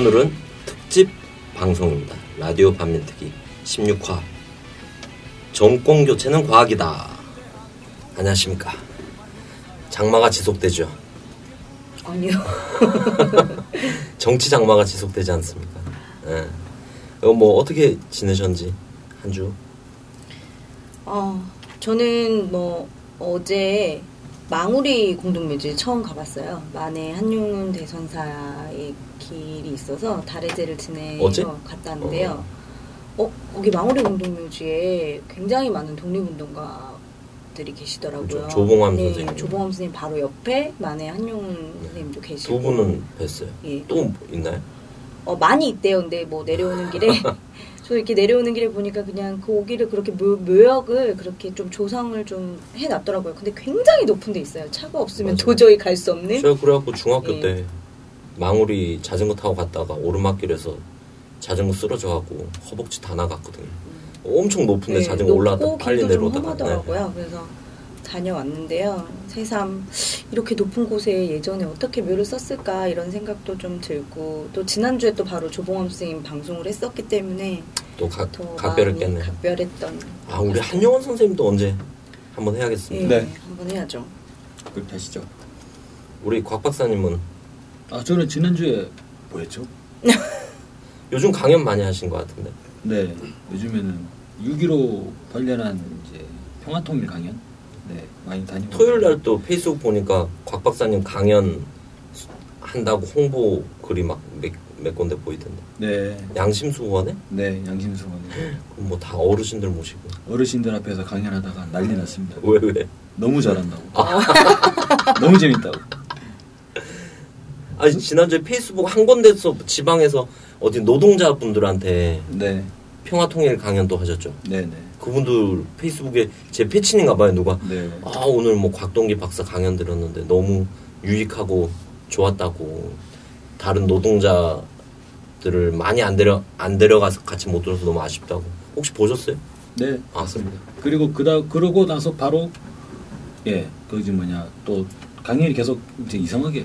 오늘은 특집 방송입니다. 라디오 반면특기 16화 정권 교체는 과학이다. 안녕하십니까. 장마가 지속되죠. 아니요. 정치 장마가 지속되지 않습니까? 예. 어, 뭐 어떻게 지내셨는지 한 주? 어, 저는 뭐 어제 망우리 공동묘지 처음 가봤어요. 만해 한용운 대선사의 길이 있어서 달의제를 지내러 어제? 갔다 왔는데요. 어, 거기 망우리 공동묘지에 굉장히 많은 독립운동가들이 계시더라고요. 조- 조봉암 네, 선생님. 조봉암 선생님 바로 옆에 만해 한용운 선생님도 계시고. 두 분은 뵀어요. 예. 또뭐 있나요? 어, 많이 있대요. 근데 뭐 내려오는 길에 저 이렇게 내려오는 길에 보니까 그냥 그 오기를 그렇게 묘, 묘역을 그렇게 좀 조성을 좀 해놨더라고요. 근데 굉장히 높은 데 있어요. 차가 없으면 맞아요. 도저히 갈 수 없는. 제가 그래갖고 중학교 예. 때 망우리 자전거 타고 갔다가 오르막길에서 자전거 쓰러져갖고 허벅지 다 나갔거든요. 엄청 높은데 네, 자전거 올라갔다 높고 빨리 내려오다가 험하더라고요. 그래서 다녀왔는데요. 새삼 이렇게 높은 곳에 예전에 어떻게 묘를 썼을까 이런 생각도 좀 들고 또 지난주에 또 바로 조봉암 선생님 방송을 했었기 때문에 또 각, 더 각별을 마음이 깼네요. 각별했던 아 우리 한영원 선생님도 언제 한번 예, 해야겠습니다. 네. 한번 해야죠. 그렇게 하시죠. 우리 곽 박사님은 아 저는 지난주에 뭐였죠? 요즘 강연 많이 하신 것 같은데 네 요즘에는 6.15 관련한 이제 평화통일 강연 네 많이 다니고 토요일 날 또 페이스북 보니까 곽 박사님 강연 한다고 홍보 글이 막몇 군데 보이던데 네, 양심수원에 네 양심수원에 그럼 뭐 다 어르신들 모시고 어르신들 앞에서 강연하다가 난리 났습니다. 왜 왜? 너무 잘한다고. 너무 재밌다고. 아니 지난주에 페이스북 한 군데서 지방에서 어디 노동자분들한테 네, 평화통일 강연도 하셨죠. 네, 네, 그분들 페이스북에 제 패친인가 봐요 누가 네. 아 오늘 뭐 곽동기 박사 강연 들었는데 너무 유익하고 좋았다고 다른 노동자들을 많이 안 데려 안 데려가서 같이 못 들어서 너무 아쉽다고 혹시 보셨어요? 네, 아, 맞습니다. 그리고 그다 그러고 나서 바로 예, 그지 뭐냐 또 강연이 계속 이제 이상하게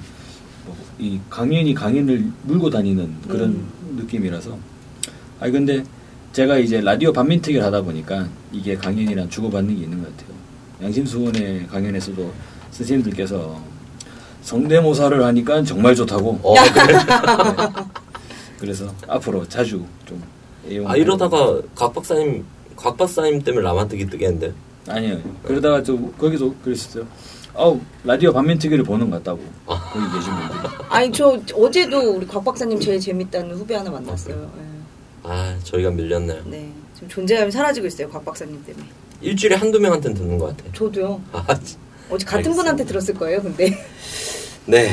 뭐 이 강연이 강연을 물고 다니는 그런 느낌이라서. 아 근데 제가 이제 라디오 반민특위를 하다 보니까 이게 강연이랑 주고받는 게 있는 것 같아요. 양심수원의 강연에서도 선생님들께서 성대모사를 하니까 정말 좋다고. 어, 그래? 네. 그래서 앞으로 자주 좀 애용. 아 이러다가 곽 박사님 곽 박사님 때문에 라마뜨기 뜨겠는데 아니요. 그러다가 좀 거기서 그랬었어요. 아우 라디오 반면특위를 보는 것 같다고 아. 거기 계신 분들이. 아니 저 어제도 우리 곽 박사님 제일 재밌다는 후배 하나 만났어요. 아 저희가 밀렸네요. 네. 네. 지금 존재감이 사라지고 있어요. 곽 박사님 때문에. 일주일에 한두 명한테는 듣는 것 같아. 저도요. 아, 진- 어제 같은 알겠습니다. 분한테 들었을 거예요. 근데 네.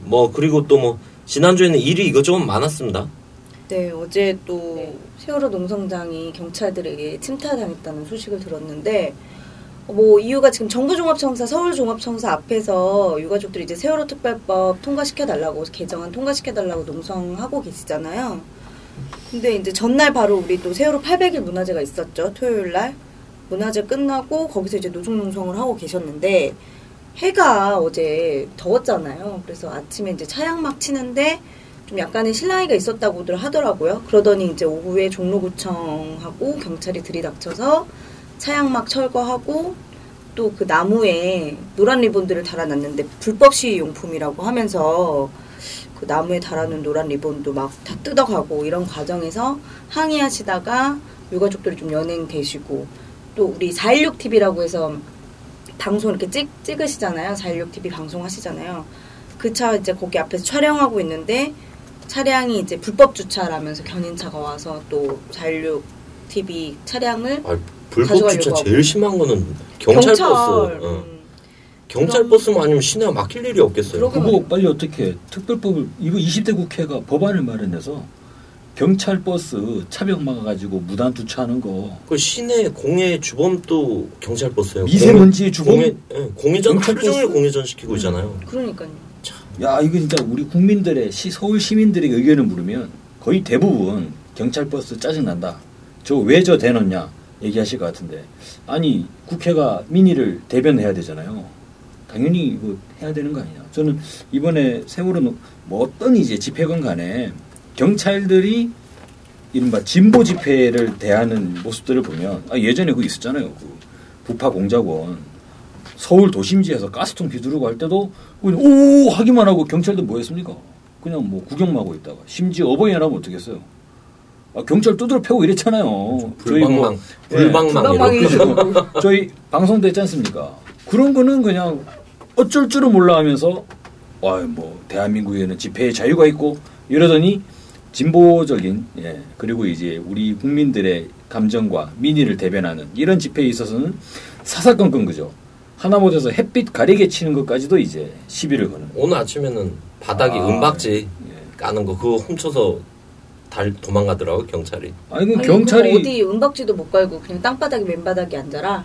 뭐 그리고 또 뭐 지난주에는 일이 이것저것 많았습니다. 네 어제 또 세월호 농성장이 경찰들에게 침탈당했다는 소식을 들었는데 어, 뭐 이유가 지금 정부종합청사 서울종합청사 앞에서 유가족들이 이제 세월호 특별법 통과시켜 달라고 개정안 통과시켜 달라고 농성하고 계시잖아요. 근데 이제 전날 바로 우리 또 세월호 800일 문화제가 있었죠. 토요일 날 문화제 끝나고 거기서 이제 노숙 농성을 하고 계셨는데 해가 어제 더웠잖아요. 그래서 아침에 이제 차양 막 치는데 좀 약간의 실랑이가 있었다고들 하더라고요. 그러더니 이제 오후에 종로구청하고 경찰이 들이닥쳐서 차양막 철거하고 또 그 나무에 노란 리본들을 달아놨는데 불법 시위 용품이라고 하면서 그 나무에 달아놓은 노란 리본도 막 다 뜯어가고 이런 과정에서 항의하시다가 유가족들이 좀 연행되시고 또 우리 416TV라고 해서 방송 이렇게 찍, 찍으시잖아요. 416TV 방송하시잖아요. 그 차 이제 거기 앞에서 촬영하고 있는데 차량이 이제 불법 주차라면서 견인차가 와서 또 416TV 차량을 아, 불법 주차 하고. 제일 심한 거는 경찰, 버스. 어. 음, 경찰 버스만 아니면 시내가 막힐 일이 없겠어요. 그거 빨리 어떻게 특별법을 이거 20대 국회가 법안을 마련해서 경찰 버스 차벽 막아가지고 무단 주차하는 거 그 시내 공해 주범도 경찰 버스예요. 미세먼지 주범? 공해, 예, 공회전 경찰 하루 종일 버스? 공회전 시키고 있잖아요. 그러니까요. 야 이거 진짜 우리 국민들의 시, 서울 시민들에게 의견을 물으면 거의 대부분 경찰 버스 짜증 난다. 저 왜 저 대놓냐 얘기하실 것 같은데 아니 국회가 민의를 대변해야 되잖아요. 당연히 이거 해야 되는 거 아니냐. 저는 이번에 세월호 노- 뭐 어떤 이제 집회건 간에 경찰들이 이른바 진보 집회를 대하는 모습들을 보면 아, 예전에 그 있었잖아요. 그 부파 공작원 서울 도심지에서 가스통 비두르고 할 때도 그냥 오 하기만 하고 경찰들 뭐 했습니까? 그냥 뭐 구경만 하고 있다가 심지어 어버이날 하면 어떻게 했어요? 아, 경찰 두드려 패고 이랬잖아요. 저희 뭐- 불방망, 불방망. 그렇죠. 저희 방송도 했지 않습니까? 그런 거는 그냥 어쩔 줄은 몰라 하면서 와뭐 대한민국에는 집회의 자유가 있고 이러더니 진보적인 예 그리고 이제 우리 국민들의 감정과 민의를 대변하는 이런 집회에 있어서는 사사건건 그죠. 하나못해서 햇빛 가리게 치는 것까지도 이제 시비를 거는. 오늘 아침에는 바닥이 아, 은박지 예. 까는 거 그거 훔쳐서 달 도망가더라고 경찰이. 아니 그 경찰이 어디 은박지도 못 갈고 그냥 땅바닥에 맨바닥에 앉아라.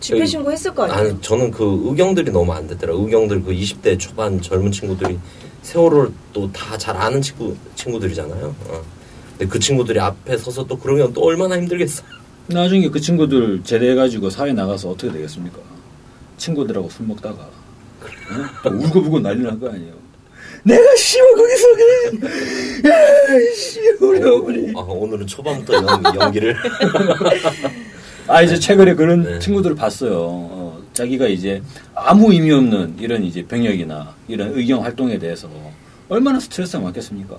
집회 저기- 신고 했을 거 아니에요. 아니 저는 그 의경들이 너무 안 되더라. 의경들 그 20대 초반 젊은 친구들이 세월호를 또 다 잘 아는 친구 친구들이잖아요. 어. 근데 그 친구들이 앞에 서서 또 그러면 또 얼마나 힘들겠어. 나중에 그 친구들 제대해가지고 사회 나가서 어떻게 되겠습니까? 친구들하고 술 먹다가 어? 또 울고불고 난리 날 거 아니에요. 내가 씨발 거기서 그냥 야, 씨 우리 어머니. 아, 오늘은 초반부터 연, 연기를 아 이제 최근에 그런 네. 친구들을 봤어요. 어, 자기가 이제 아무 의미 없는 이런 이제 병역이나 이런 의경 활동에 대해서 얼마나 스트레스가 많겠습니까?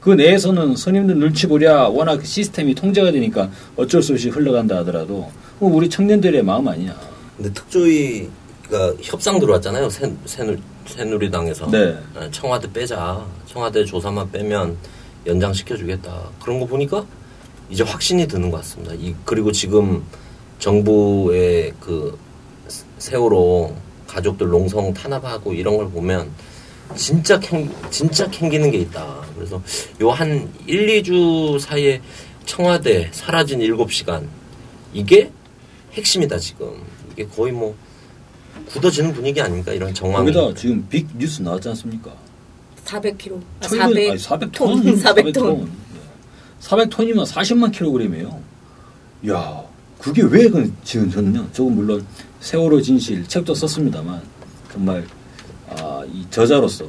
그 내에서는 선임들 눈치 보랴 워낙 그 시스템이 통제가 되니까 어쩔 수 없이 흘러간다 하더라도 뭐 우리 청년들의 마음 아니야. 근데 특조위가 협상 들어왔잖아요. 새, 새누, 새누리당에서 네. 어, 청와대 빼자. 청와대 조사만 빼면 연장시켜주겠다. 그런 거 보니까 이제 확신이 드는 것 같습니다. 이, 그리고 지금 정부의 그 세- 세월호 가족들 농성 탄압하고 이런 걸 보면 진짜 캥, 진짜 캥기는 게 있다. 그래서 요 한 1, 2주 사이에 청와대 사라진 7시간 이게 핵심이다 지금. 이게 거의 뭐 굳어지는 분위기 아닙니까? 이런 정황이. 거기다 지금 빅 뉴스 나왔지 않습니까? 400kg. 아, 철근- 400, 아니, 400톤. 톤. 400톤. 400톤이면 40만 킬로그램이에요. 야, 그게 왜 그, 지금 저는요. 저건 물론 세월호 진실 책도 썼습니다만 정말 아, 이 저자로서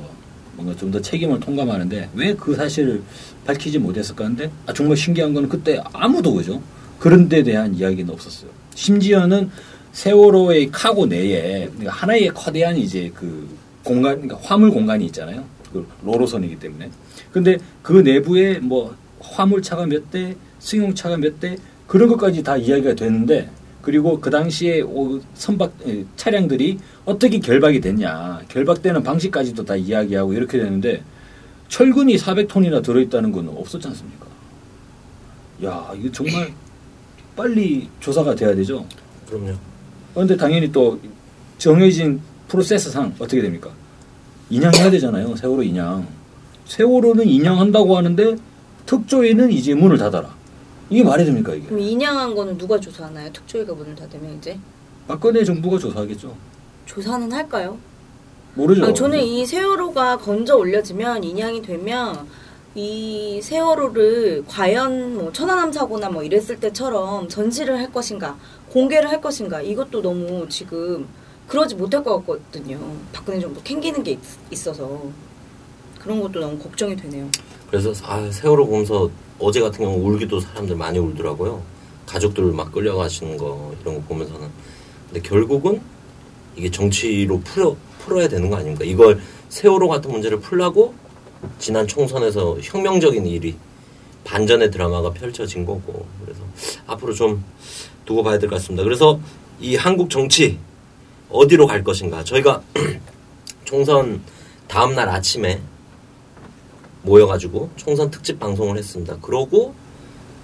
뭔가 좀 더 책임을 통감하는데 왜 그 사실을 밝히지 못했을까 하는데 아, 정말 신기한 건 그때 아무도 그죠? 그런 데 대한 이야기는 없었어요. 심지어는 세월호의 카고 내에 그러니까 하나의 거대한 이제 그 공간, 그러니까 화물 공간이 있잖아요. 그 로로선이기 때문에. 근데 그 내부에 뭐 화물차가 몇 대, 승용차가 몇 대, 그런 것까지 다 이야기가 됐는데, 그리고 그 당시에 오- 선박, 에, 차량들이 어떻게 결박이 됐냐, 결박되는 방식까지도 다 이야기하고 이렇게 되는데, 철근이 400톤이나 들어있다는 건 없었지 않습니까? 야, 이거 정말 빨리 조사가 돼야 되죠. 그럼요. 그런데 당연히 또 정해진 프로세스상 어떻게 됩니까? 인양해야 되잖아요. 세월호 인양. 세월호는 인양한다고 하는데 특조위는 이제 문을 닫아라. 이게 말이 됩니까 이게? 그럼 인양한 거는 누가 조사하나요? 특조위가 문을 닫으면 이제 박근혜 정부가 조사하겠죠. 조사는 할까요? 모르죠. 아, 저는 이 세월호가 건져 올려지면 인양이 되면 이 세월호를 과연 뭐 천안함 사고나 뭐 이랬을 때처럼 전시를 할 것인가 공개를 할 것인가 이것도 너무 지금 그러지 못할 것 같거든요. 박근혜 정부 캥기는 게 있, 어서 그런 것도 너무 걱정이 되네요. 그래서 아, 세월호 보면서 어제 같은 경우 울기도 사람들 많이 울더라고요. 가족들 막 끌려가시는 거 이런 거 보면서는. 근데 결국은 이게 정치로 풀어 풀어야 되는 거 아닙니까? 이걸 세월호 같은 문제를 풀라고 지난 총선에서 혁명적인 일이 반전의 드라마가 펼쳐진 거고 그래서 앞으로 좀 두고 봐야 될 것 같습니다. 그래서 이 한국 정치 어디로 갈 것인가? 저희가 총선 다음 날 아침에 모여가지고 총선 특집 방송을 했습니다. 그러고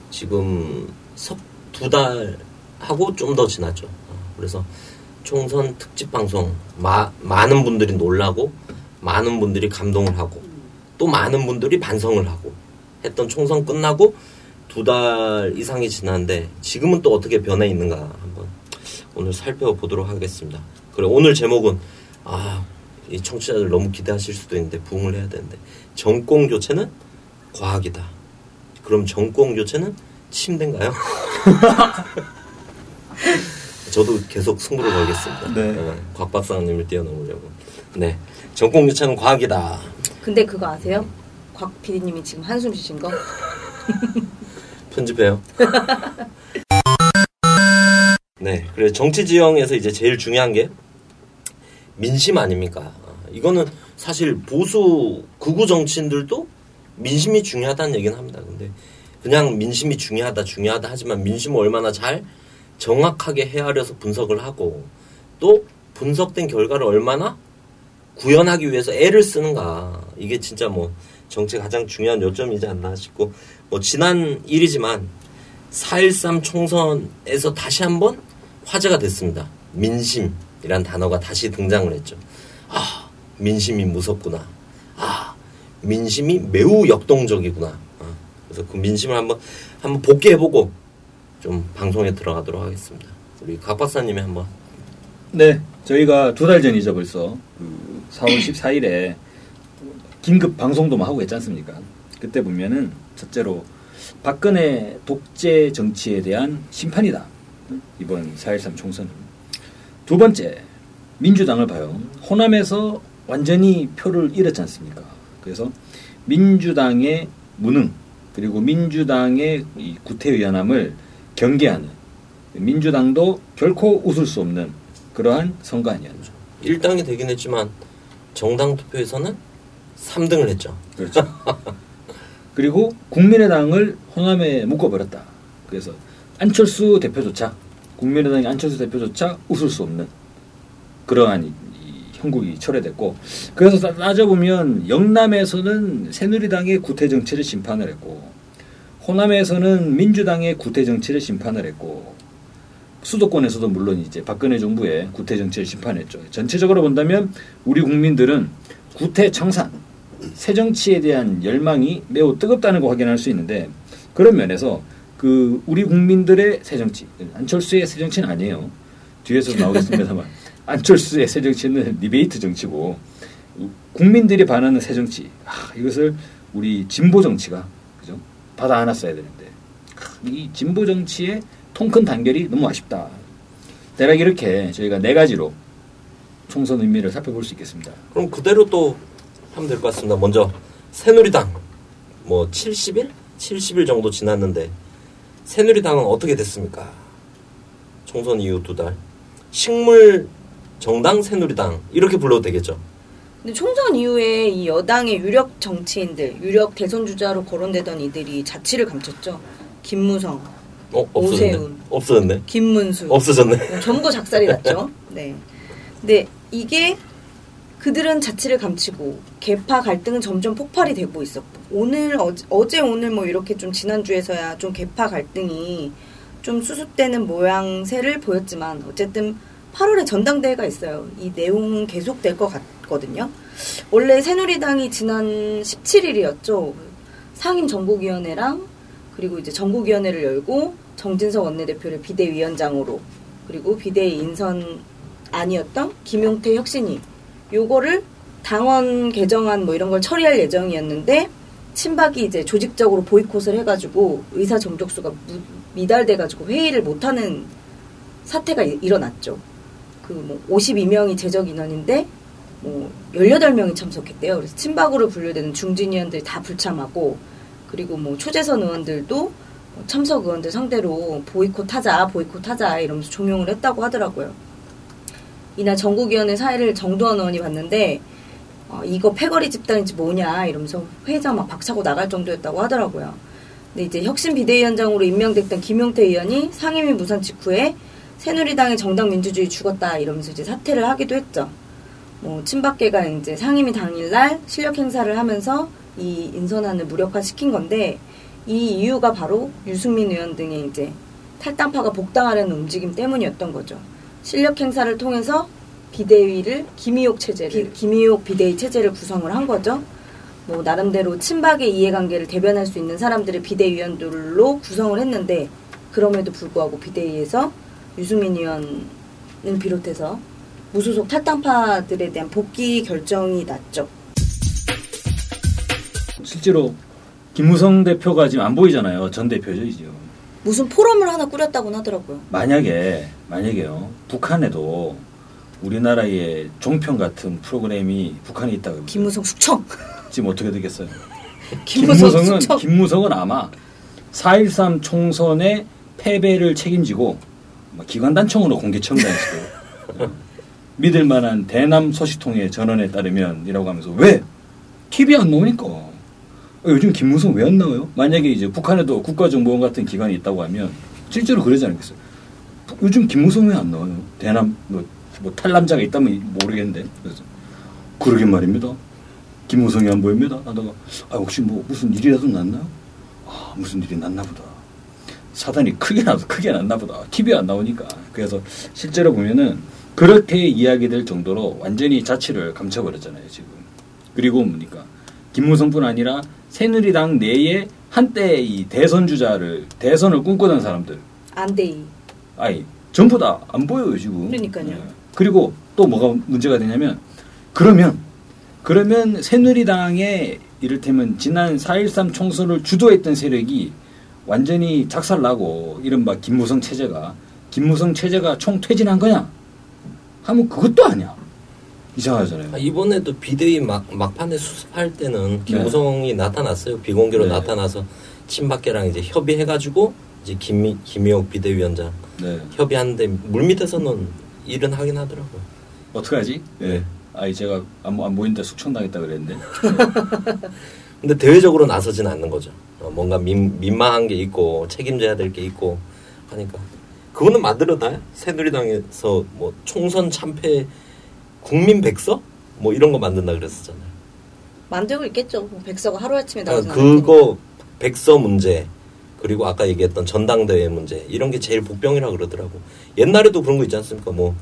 지금 석 두 달 하고 좀 더 지났죠. 어, 그래서 총선 특집 방송 마, 많은 분들이 놀라고 많은 분들이 감동을 하고 또 많은 분들이 반성을 하고 했던 총선 끝나고 두 달 이상이 지났는데 지금은 또 어떻게 변해 있는가 한번 오늘 살펴보도록 하겠습니다. 그리고 오늘 제목은 아, 이 청취자들 너무 기대하실 수도 있는데 부응을 해야 되는데 정권 교체는 과학이다. 그럼 정권 교체는 침대인가요? 저도 계속 승부를 걸겠습니다. 네. 어, 곽 박사님을 뛰어넘으려고. 네, 정권 교체는 과학이다. 근데 그거 아세요? 곽 PD님이 지금 한숨 쉬신 거? 편집해요. 네, 그래 정치 지형에서 이제 제일 중요한 게 민심 아닙니까? 이거는 사실 보수 극우 정치인들도 민심이 중요하다는 얘기는 합니다. 근데 그냥 민심이 중요하다 중요하다 하지만 민심을 얼마나 잘 정확하게 헤아려서 분석을 하고 또 분석된 결과를 얼마나 구현하기 위해서 애를 쓰는가 이게 진짜 뭐 정치 가장 중요한 요점이지 않나 싶고 뭐 지난 일이지만 4.13 총선에서 다시 한번 화제가 됐습니다. 민심 이란 단어가 다시 등장을 했죠. 아 민심이 무섭구나. 아 민심이 매우 역동적이구나. 아, 그래서 그 민심을 한번 한번 복귀해보고 좀 방송에 들어가도록 하겠습니다. 우리 각 박사님이 한번. 네, 저희가 두 달 전이죠 벌써 그 4월 14일에 긴급 방송도 하고 있지 않습니까? 그때 보면은 첫째로 박근혜 독재 정치에 대한 심판이다. 이번 4.13 총선은. 두 번째, 민주당을 봐요. 호남에서 완전히 표를 잃었지 않습니까? 그래서 민주당의 무능, 그리고 민주당의 이 구태의연함을 경계하는 민주당도 결코 웃을 수 없는 그러한 선거 아니었죠. 1당이 되긴 했지만 정당 투표에서는 3등을 했죠. 그렇죠. 그리고 국민의당을 호남에 묶어버렸다. 그래서 안철수 대표조차 국민의당의 안철수 대표조차 웃을 수 없는 그러한 형국이 철회됐고 그래서 따- 따져보면 영남에서는 새누리당의 구태 정치를 심판을 했고 호남에서는 민주당의 구태 정치를 심판을 했고 수도권에서도 물론 이제 박근혜 정부의 구태 정치를 심판했죠. 전체적으로 본다면 우리 국민들은 구태 청산 새 정치에 대한 열망이 매우 뜨겁다는 거 확인할 수 있는데 그런 면에서 그 우리 국민들의 새 정치 안철수의 새 정치는 아니에요. 뒤에서 나오겠습니다만 안철수의 새 정치는 리베이트 정치고 국민들이 반하는 새 정치 아, 이것을 우리 진보 정치가 그죠 받아 안았어야 되는데 아, 이 진보 정치의 통큰 단결이 너무 아쉽다. 대략 이렇게 저희가 네 가지로 총선 의미를 살펴볼 수 있겠습니다. 그럼 그대로 또 하면 될 것 같습니다. 먼저 새누리당 뭐 70일? 70일 정도 지났는데 새누리당은 어떻게 됐습니까? 총선 이후 두 달. 식물 정당 새누리당 이렇게 불러도 되겠죠. 근데 총선 이후에 이 여당의 유력 정치인들, 유력 대선 주자로 거론되던 이들이 자취를 감췄죠. 김무성, 어 없어졌네. 오세훈. 없어졌네. 김문수, 없어졌네. 전부 작살이 났죠. 네. 근데 이게 그들은 자취를 감추고 개파 갈등은 점점 폭발이 되고 있었고 오늘 어제, 오늘 뭐 이렇게 좀 지난주에서야 좀 개파 갈등이 좀 수습되는 모양새를 보였지만 어쨌든 8월에 전당대회가 있어요. 이 내용은 계속 될 것 같거든요. 원래 새누리당이 지난 17일이었죠. 상임 전국위원회랑 그리고 이제 전국위원회를 열고 정진석 원내대표를 비대위원장으로 그리고 비대위 인선 아니었던 김용태 혁신이 요거를 당원 개정안 뭐 이런 걸 처리할 예정이었는데 친박이 이제 조직적으로 보이콧을 해가지고 의사 정족수가 무- 미달돼가지고 회의를 못하는 사태가 이- 일어났죠. 그 뭐 52명이 제적 인원인데 뭐 18명이 참석했대요. 그래서 친박으로 분류되는 중진 의원들 다 불참하고 그리고 뭐 초재선 의원들도 뭐 참석 의원들 상대로 보이콧하자, 보이콧하자 이러면서 종용을 했다고 하더라고요. 이날 전국위원회 사회를 정두원 의원이 봤는데 어, 이거 패거리 집단인지 뭐냐 이러면서 회의장 막 박차고 나갈 정도였다고 하더라고요. 근데 이제 혁신 비대위원장으로 임명됐던 김용태 의원이 상임위 무산 직후에 새누리당의 정당 민주주의 죽었다 이러면서 이제 사퇴를 하기도 했죠. 뭐 친박계가 이제 상임위 당일날 실력 행사를 하면서 이 인선안을 무력화시킨 건데 이 이유가 바로 유승민 의원 등의 이제 탈당파가 복당하려는 움직임 때문이었던 거죠. 실력 행사를 통해서 비대위를 김희옥 체제를 김희옥 비대위 체제를 구성을 한 거죠. 뭐 나름대로 친박의 이해관계를 대변할 수 있는 사람들을 비대위원들로 구성을 했는데 그럼에도 불구하고 비대위에서 유승민 의원을 비롯해서 무소속 탈당파들에 대한 복귀 결정이 났죠. 실제로 김무성 대표가 지금 안 보이잖아요. 전 대표죠, 지금. 무슨 포럼을 하나 꾸렸다고는 하더라고요. 만약에 만약에요. 북한에도 우리나라의 종편 같은 프로그램이 북한에 있다고 해보세요. 김무성 숙청. 지금 어떻게 되겠어요? 김무성 김무성은 수첩. 김무성은 아마 4.13 총선의 패배를 책임지고 뭐 기관단총으로 공개 청구했을 거예요. 믿을 만한 대남 소식통의 전원에 따르면이라고 하면서 왜 TV 안 나오니까 어, 요즘 김무성 왜 안 나와요? 만약에 이제 북한에도 국가정보원 같은 기관이 있다고 하면 실제로 그러지 않겠어요? 요즘 김무성 왜 안 나와요? 대남 뭐, 뭐 탈남자가 있다면 모르겠는데 그래서 그러게 말입니다. 김무성이 안 보입니다. 하다가 아 혹시 뭐 무슨 일이라도 났나요? 아 무슨 일이 났나 보다. 사단이 크게 나서 크게 났나 보다. TV에 안 나오니까. 그래서 실제로 보면은 그렇게 이야기될 정도로 완전히 자취를 감춰버렸잖아요 지금. 그리고 뭡니까 김무성뿐 아니라 새누리당 내에 한때 이 대선 주자를 대선을 꿈꾸던 사람들 안데이. 아니 전부 다 안 보여요 지금. 그러니까요. 네. 그리고 또 뭐가 문제가 되냐면 그러면 그러면 새누리당의 이를테면 지난 4.13 총선을 주도했던 세력이 완전히 작살나고 이른바 김무성 체제가 김무성 체제가 총 퇴진한 거냐 하면 그것도 아니야 이상하잖아요. 아, 이번에도 비대위 막, 막판에 수습할 때는 김무성이 나타났어요. 비공개로 네. 나타나서 친박계랑 이제 협의해가지고 이제 김미, 김미옥 비대위원장 네. 협의하는데 물밑에서는 일은 하긴 하더라고요. 어떡하지? 예. 아이 제가 안, 안 보이는데 숙청당했다 그랬는데 근데 대외적으로 나서진 않는 거죠. 어, 뭔가 민, 민망한 게 있고 책임져야 될 게 있고 하니까 그거는 만들어놔요. 새누리당에서 뭐 총선 참패 국민 백서 뭐 이런 거 만든다 그랬었잖아요. 만들고 있겠죠. 뭐 백서가 하루아침에 아, 나오지 그거 백서 문제 그리고 아까 얘기했던 전당대회 문제 이런 게 제일 복병이라 그러더라고. 옛날에도 그런 거 있지 않습니까? 뭐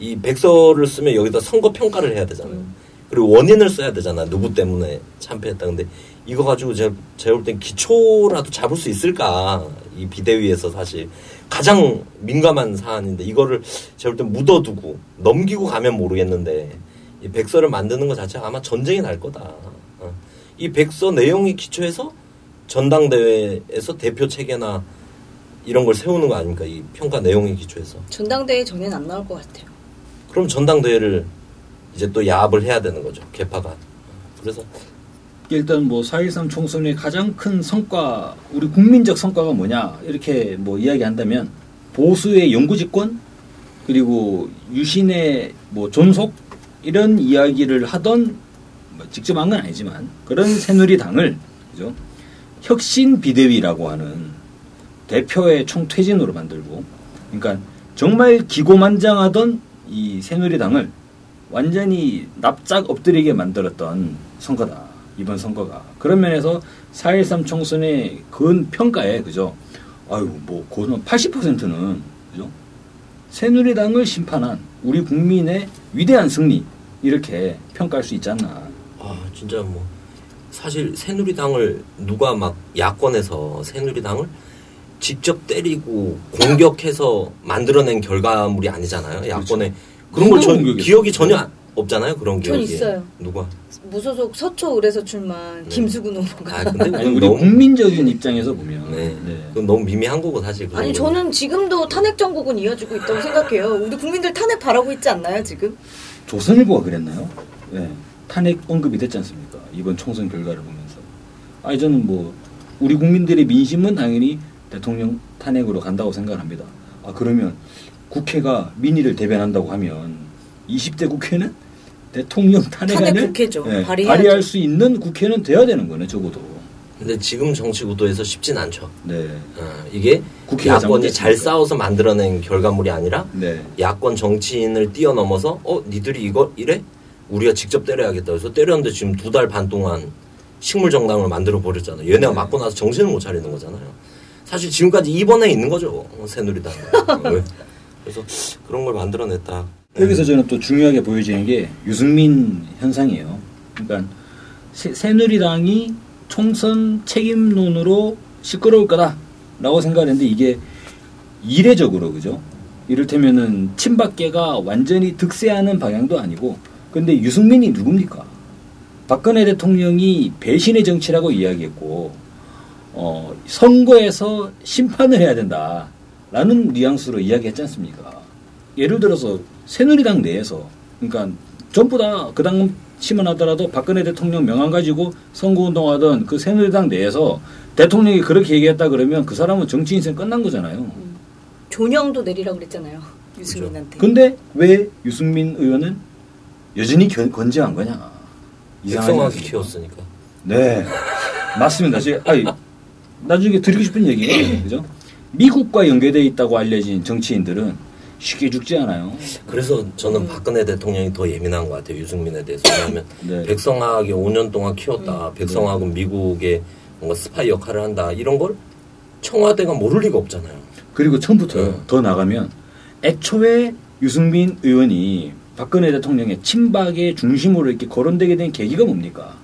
이 백서를 쓰면 여기다 선거 평가를 해야 되잖아요. 음. 그리고 원인을 써야 되잖아. 누구 때문에 참패했다. 근데 이거 가지고 제가 제가 볼 땐 기초라도 잡을 수 있을까? 이 비대위에서 사실 가장 민감한 사안인데 이거를 제가 볼 땐 묻어두고 넘기고 가면 모르겠는데 이 백서를 만드는 것 자체가 아마 전쟁이 날 거다. 어. 이 백서 내용이 기초해서 전당대회에서 대표 체계나 이런 걸 세우는 거 아닙니까? 이 평가 내용에 기초해서. 전당대회 전에는 안 나올 것 같아요. 그럼 전당대회를 이제 또 야합을 해야 되는 거죠. 개파가. 그래서 일단 뭐 4.13 총선의 가장 큰 성과, 우리 국민적 성과가 뭐냐 이렇게 뭐 이야기한다면 보수의 영구집권 그리고 유신의 뭐 존속 이런 이야기를 하던 뭐 직접 한 건 아니지만 그런 새누리당을 그죠 혁신 비대위라고 하는 대표의 총퇴진으로 만들고 그러니까 정말 기고만장하던 이 새누리당을 완전히 납작 엎드리게 만들었던 선거다. 이번 선거가. 그런 면에서 4.13 총선의 근 평가에, 그죠? 아유, 뭐, 고는 80%는, 그죠? 새누리당을 심판한 우리 국민의 위대한 승리. 이렇게 평가할 수 있지 않나. 아 진짜 뭐 사실 새누리당을 누가 막 야권에서 새누리당을 직접 때리고 공격해서 만들어낸 결과물이 아니잖아요. 야권에 그런 걸 전? 기억이 전혀 안- 없잖아요. 그런 전 기억이. 있어요. 누가? 무소속 서초 의뢰서 출마한 네. 김수근 후보가. 아 근데 아니, 우리 너무 국민적인 입장에서 보면. 네. 네. 그건 너무 미미한 거고 사실. 아니. 저는 지금도 탄핵 정국은 이어지고 있다고 생각해요. 우리 국민들 탄핵 바라고 있지 않나요 지금? 조선일보가 그랬나요? 네. 탄핵 언급이 됐지 않습니까? 이번 총선 결과를 보면서. 아니, 저는 뭐, 우리 국민들의 민심은 당연히 대통령 탄핵으로 간다고 생각합니다. 아, 그러면 국회가 민의를 대변한다고 하면 20대 국회는 대통령 탄핵안을 탄핵 국회죠. 예. 발의할 수 있는 국회는 돼야 되는 거네, 적어도. 근데 지금 정치 구도에서 쉽진 않죠. 네. 어, 이게 야권이 잘. 싸워서 만들어낸 결과물이 아니라 네. 야권 정치인을 뛰어넘어서 어 니들이 이거 이래 우리가 직접 때려야겠다 그래서 때렸는데 지금 두 달 반 동안 식물 정당을 만들어 버렸잖아요. 얘네가 네. 맞고 나서 정신을 못 차리는 거잖아요. 사실 지금까지 2번에 있는 거죠 어, 새누리당. 왜? 그래서 그런 걸 만들어냈다. 여기서 저는 또 중요하게 보여지는 게 유승민 현상이에요. 그러니까 새, 새누리당이 총선 책임론으로 시끄러울 거다라고 생각했는데 이게 이례적으로 그죠? 이를테면은 친박계가 완전히 득세하는 방향도 아니고 근데 유승민이 누굽니까? 박근혜 대통령이 배신의 정치라고 이야기했고 어, 선거에서 심판을 해야 된다라는 뉘앙스로 이야기했지 않습니까? 예를 들어서 새누리당 내에서 그러니까 전부 다 그 당시만 하더라도 박근혜 대통령 명함 가지고 선거운동하던 그 새누리당 내에서 대통령이 그렇게 얘기했다 그러면 그 사람은 정치 인생 끝난 거잖아요. 존영도 내리라고 그랬잖아요. 유승민한테. 근데 왜 유승민 의원은 여전히 견, 건재한 거냐? 않습니까? 키웠으니까. 네, 맞습니다. 제가 아니, 나중에 드리고 싶은 그죠? 미국과 연계돼 있다고 알려진 정치인들은 쉽게 죽지 않아요. 그래서 저는 음. 박근혜 대통령이 더 예민한 것 같아요. 유승민에 대해서. 왜냐하면 네. 백성학이 5년 동안 키웠다. 백성학은 미국의 뭔가 스파이 역할을 한다. 이런 걸 청와대가 모를 리가 없잖아요. 그리고 처음부터 네. 더 나가면 애초에 유승민 의원이 박근혜 대통령의 친박의 중심으로 이렇게 거론되게 된 계기가 뭡니까?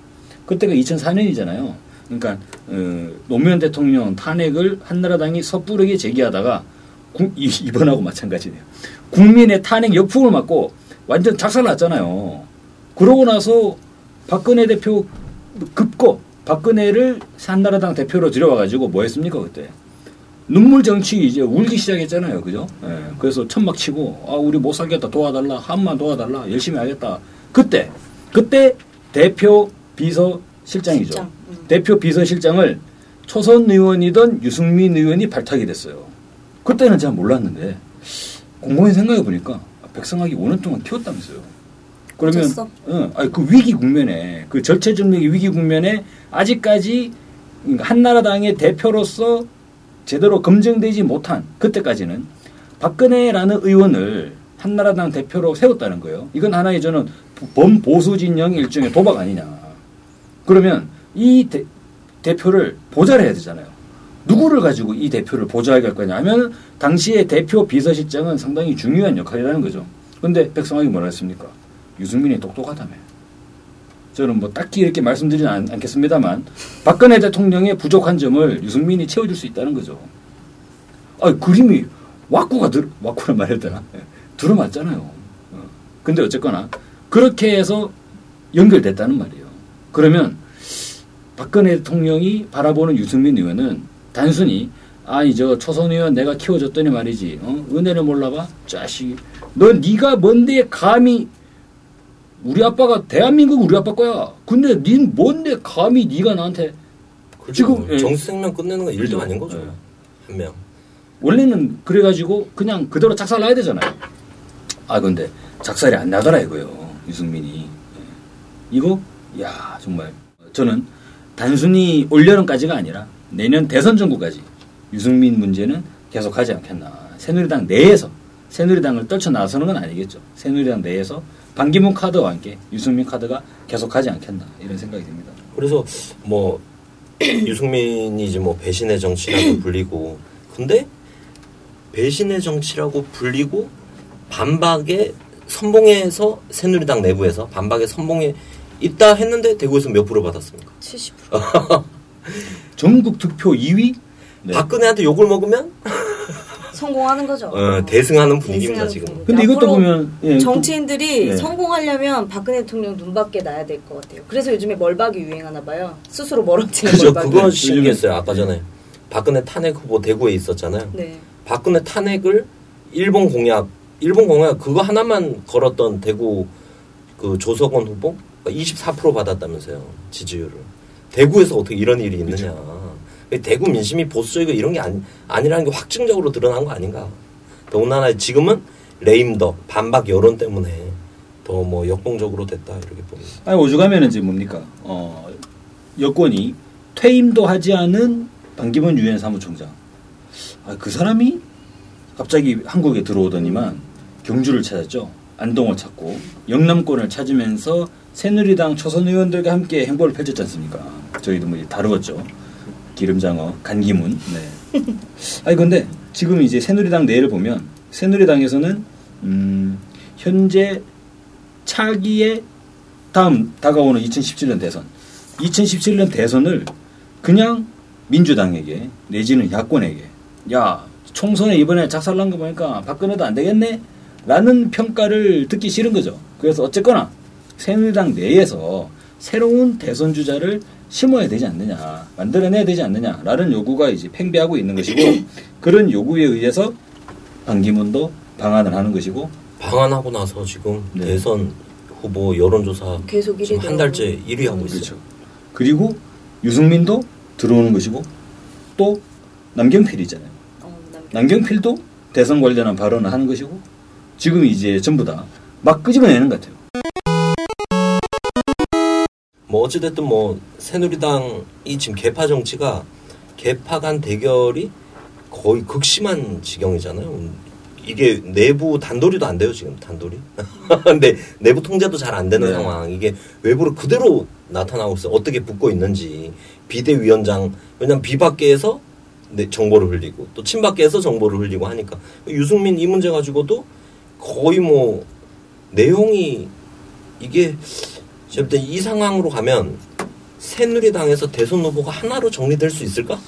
그때가 2004년이잖아요. 그러니까 어, 노무현 대통령 탄핵을 한나라당이 섣부르게 제기하다가 구- 이- 이번하고 마찬가지네요. 국민의 탄핵 역풍을 맞고 완전 작살났잖아요. 그러고 나서 박근혜 대표 급거 박근혜를 한나라당 대표로 들여와가지고 뭐 했습니까 그때? 눈물 정치 이제 울기 시작했잖아요, 그죠? 예, 그래서 천막 치고 아 우리 못 살겠다 도와달라 한만 도와달라 열심히 하겠다. 그때 그때 대표 비서 실장이죠. 실장, 음. 대표 비서 실장을 초선 의원이던 유승민 의원이 발탁이 됐어요. 그때는 잘 몰랐는데 곰곰이 생각해 보니까 백성학이 5년 동안 키웠다면서요. 그러면 졌어? 응, 아니, 그 위기 국면에 그 절체절명의 위기 국면에 아직까지 한나라당의 대표로서 제대로 검증되지 못한 그때까지는 박근혜라는 의원을 한나라당 대표로 세웠다는 거예요. 이건 하나의 저는 범보수 진영 일종의 도박 아니냐. 그러면 이 대, 대표를 보좌를 해야 되잖아요. 누구를 가지고 이 대표를 보좌하게 할 거냐 하면 당시의 대표 비서실장은 상당히 중요한 역할이라는 거죠. 근데 백성학이 뭐라 했습니까? 유승민이 똑똑하다며. 저는 뭐 딱히 이렇게 말씀드리진 않, 않겠습니다만 박근혜 대통령의 부족한 점을 유승민이 채워줄 수 있다는 거죠. 아 그림이 와꾸가 들 와꾸란 말해야 되나? 예, 들어맞잖아요. 어. 근데 어쨌거나 그렇게 해서 연결됐다는 말이에요. 그러면 박근혜 대통령이 바라보는 유승민 의원은 단순히 아니 저 초선 의원 내가 키워줬더니 말이지 어? 은혜를 몰라봐 자식 너 네가 뭔데 감히 우리 아빠가 대한민국 우리 아빠 거야 근데 닌 뭔데 감히 네가 나한테 지금, 예. 정수생명 끝내는 건 일도 아닌 거죠. 예. 한 명. 원래는 그래가지고 그냥 그대로 작살 나야 되잖아요. 아 근데 작살이 안 나더라 이거요 유승민이 예. 이거 야 정말 저는 단순히 올여름까지가 아니라 내년 대선 정국까지 유승민 문제는 계속하지 않겠나 새누리당 내에서 새누리당을 떨쳐 나서는 건 아니겠죠 새누리당 내에서 반기문 카드와 함께 유승민 카드가 계속하지 않겠나 이런 생각이 듭니다. 그래서 뭐 유승민이 이제 뭐 배신의 정치라고 불리고 근데 배신의 정치라고 불리고 반박에 선봉에서 새누리당 내부에서 반박에 선봉에 있다 했는데 대구에서 몇 프로 받았습니까? 70% 전국 득표 2위 네. 박근혜한테 욕을 먹으면 성공하는 거죠. 어, 대승하는 분위기입니다 대승하는 지금. 분위기. 근데 이것도 보면 예, 정치인들이 네. 성공하려면 박근혜 대통령 눈밖에 나야 될 것 같아요. 그래서 요즘에 멀박이 유행하나 봐요. 스스로 멀어지는 그죠 멀박이. 그건 신기했어요 아까 전에 박근혜 탄핵 후보 대구에 있었잖아요. 네. 박근혜 탄핵을 일본 공약, 일본 공약 그거 하나만 걸었던 대구 그 조석원 후보 24% 받았다면서요 지지율을. 대구에서 어떻게 이런 일이 있느냐. 대구 민심이 보수적이고 이런 게 아니, 아니라는 게 확증적으로 드러난 거 아닌가. 더군다나 지금은 레임덕 반박 여론 때문에 더 뭐 역동적으로 됐다 이렇게 봅니다. 아니 오죽하면은 이제 뭡니까? 어, 여권이 퇴임도 하지 않은 반기문 유엔 사무총장. 아, 그 사람이 갑자기 한국에 들어오더니만 경주를 찾았죠. 안동을 찾고 영남권을 찾으면서 새누리당 초선 의원들과 함께 행보를 펼쳤지 않습니까? 저희도 뭐 다루었죠. 기름장어, 간기문. 네. 아니 근데 지금 이제 새누리당 내를 보면 새누리당에서는 음, 현재 차기의 다음 다가오는 2017년 대선, 2017년 대선을 그냥 민주당에게 내지는 야권에게 야 총선에 이번에 작살난 거 보니까 박근혜도 안 되겠네 라는 평가를 듣기 싫은 거죠. 그래서 어쨌거나 새누리당 내에서 새로운 대선 주자를 심어야 되지 않느냐, 만들어내야 되지 않느냐라는 요구가 이제 팽배하고 있는 것이고 그런 요구에 의해서 반기문도 방안을 하는 것이고 방한하고 나서 지금 네. 대선 후보 여론조사 계속 1위 지금 한 달째 1위 하고 있어요. 그렇죠. 그리고 유승민도 들어오는 것이고 또 남경필이잖아요. 어, 남편. 남경필 도 대선 관련한 발언을 하는 것이고 지금 이제 전부 다 막 끄집어내는 것 같아요. 뭐 어찌됐든 뭐 새누리당이 지금 개파 정치가 개파 간 대결이 거의 극심한 지경이잖아요. 이게 내부 단도리도 안 돼요 지금 단도리. 근데 내부 통제도 잘 안 되는 네. 상황. 이게 외부로 그대로 나타나고 있어요. 어떻게 붙고 있는지 비대위원장 왜냐면 비밖에에서 내 정보를 흘리고 또 친밖에에서 정보를 흘리고 하니까 유승민 이 문제 가지고도 거의 뭐 내용이 이게 제가 볼때 이 상황으로 가면 새누리당에서 대선 후보가 하나로 정리될 수 있을까?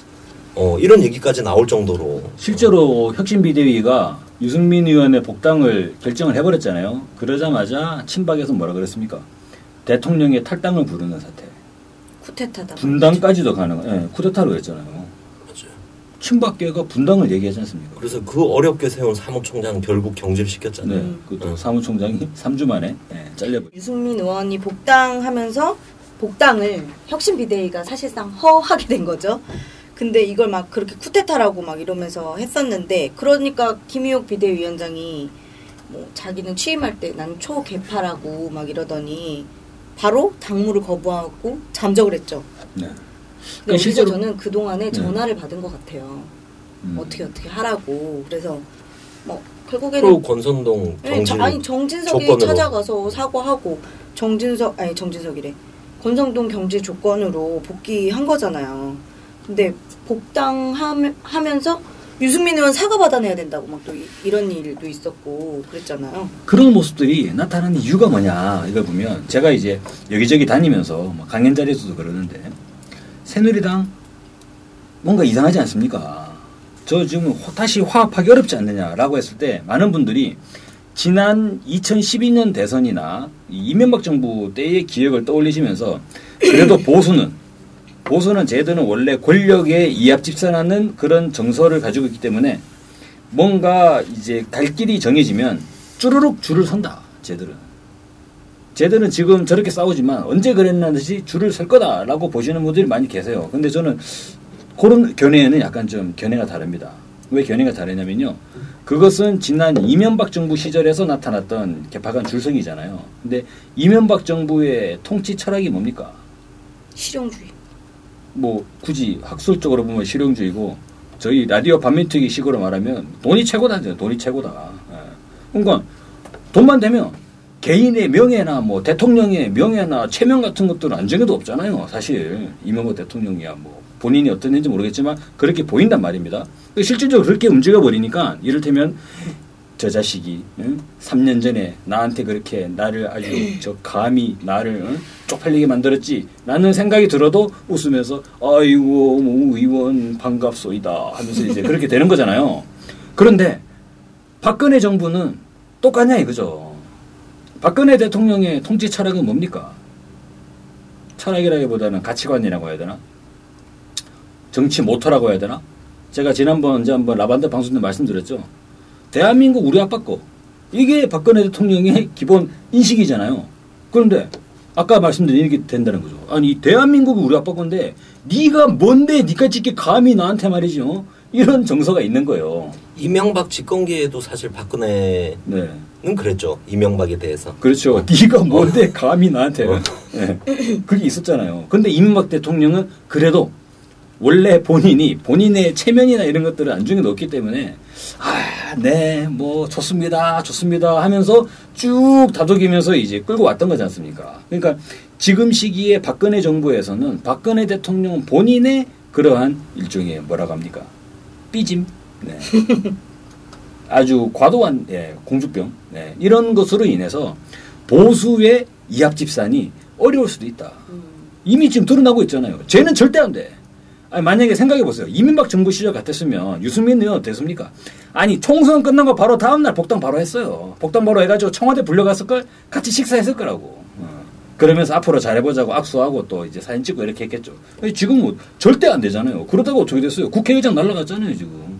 어 이런 얘기까지 나올 정도로 실제로 혁신 비대위가 유승민 의원의 복당을 결정을 해버렸잖아요. 그러자마자 친박에서 뭐라 그랬습니까? 대통령의 탈당을 부르는 사태. 쿠데타다. 분당까지도 가능, 예, 쿠데타로 했잖아요. 친박계가 분당을 얘기하지 않습니까? 그래서 그 어렵게 세운 사무총장 결국 경질시켰잖아요. 네, 그것도 사무총장이 3주 만에 예, 잘려버렸 유승민 의원이 복당하면서 복당을 혁신 비대위가 사실상 허하게 된 거죠. 근데 이걸 막 그렇게 쿠데타라고 막 이러면서 했었는데 그러니까 김희옥 비대위원장이 뭐 자기는 취임할 때 난 초개파라고 막 이러더니 바로 당무를 거부하고 잠적을 했죠. 네. 근데 실제로 실제로- 저는 그 동안에 네. 전화를 받은 것 같아요. 음. 어떻게 어떻게 하라고. 그래서 뭐 결국에는 권선동 네, 정질 저- 아니 정진석이 조건으로. 찾아가서 사과하고 정진석 아니 정진석이래 권성동 경제 조건으로 복귀한 거잖아요. 근데 복당하면서 유승민 의원 사과 받아내야 된다고 막 또 이런 일도 있었고 그랬잖아요. 그런 모습들이 나타나는 이유가 뭐냐 이걸 보면 제가 이제 여기저기 다니면서 뭐 강연 자리에서도 그러는데 새누리당 뭔가 이상하지 않습니까? 저 지금 호- 다시 화합하기 어렵지 않느냐라고 했을 때 많은 분들이 지난 2012년 대선이나 이 이명박 정부 때의 기억을 떠올리시면서 그래도 보수는 보수는 쟤들은 원래 권력에 이합 집산하는 그런 정서를 가지고 있기 때문에 뭔가 이제 갈 길이 정해지면 쭈르륵 줄을 선다. 쟤들은. 쟤들은 지금 저렇게 싸우지만 언제 그랬나 듯이 줄을 설 거다라고 보시는 분들이 많이 계세요. 근데 저는 그런 견해에는 약간 좀 견해가 다릅니다. 왜 견해가 다르냐면요. 그것은 지난 이명박 정부 시절에서 나타났던 개파간 줄서기잖아요. 근데 이명박 정부의 통치 철학이 뭡니까? 실용주의. 뭐 굳이 학술적으로 보면 실용주의고 저희 라디오 반민특위 식으로 말하면 돈이 최고다 돈이 최고다 예. 그러니까 돈만 되면 개인의 명예나 뭐 대통령의 명예나 체면 같은 것들은 안정에도 없잖아요 사실 이명박 대통령이야 뭐 본인이 어땠는지 모르겠지만 그렇게 보인단 말입니다 실질적으로 그렇게 움직여 버리니까 이를테면 저 자식이 응? 3년 전에 나한테 그렇게 나를 아주 저 감히 나를 응? 쪽팔리게 만들었지 라는 생각이 들어도 웃으면서 아이고 뭐 의원 반갑소이다 하면서 이제 그렇게 되는 거잖아요. 그런데 박근혜 정부는 똑같냐 이거죠. 박근혜 대통령의 통치 철학은 뭡니까? 철학이라기보다는 가치관이라고 해야 되나? 정치 모토라고 해야 되나? 제가 지난번 이제 한번 라반드 방송 때 말씀드렸죠. 대한민국 우리 아빠 거. 이게 박근혜 대통령의 기본 인식이잖아요. 그런데 아까 말씀드린 이렇게 된다는 거죠. 아니 대한민국이 우리 아빠 건데 네가 뭔데 니까 찍게 감히 나한테 말이죠. 이런 정서가 있는 거예요. 이명박 집권기에도 사실 박근혜는 네. 그랬죠. 이명박에 대해서. 그렇죠. 네가 뭔데 감히 나한테. 네. 그게 있었잖아요. 근데 이명박 대통령은 그래도 원래 본인이 본인의 체면이나 이런 것들을 안중에 넣었기 때문에 아, 네, 뭐 좋습니다, 좋습니다 하면서 쭉 다독이면서 이제 끌고 왔던 거지 않습니까? 그러니까 지금 시기에 박근혜 정부에서는 박근혜 대통령 본인의 그러한 일종의 뭐라고 합니까? 삐짐, 네. 아주 과도한 예, 공주병 네, 이런 것으로 인해서 보수의 이합 집산이 어려울 수도 있다. 음. 이미 지금 드러나고 있잖아요. 쟤는 절대 안 돼. 아니, 만약에 생각해 보세요. 이민박 정부 시절 같았으면 유승민 의원 됐습니까? 아니 총선 끝난 거 바로 다음 날 복당 바로 했어요. 복당 바로 해가지고 청와대 불려갔을 걸 같이 식사했을 거라고. 어. 그러면서 앞으로 잘해보자고 악수하고 또 이제 사진 찍고 이렇게 했겠죠. 지금은 뭐 절대 안 되잖아요. 그러다가 어떻게 됐어요? 국회의장 날라갔잖아요 지금.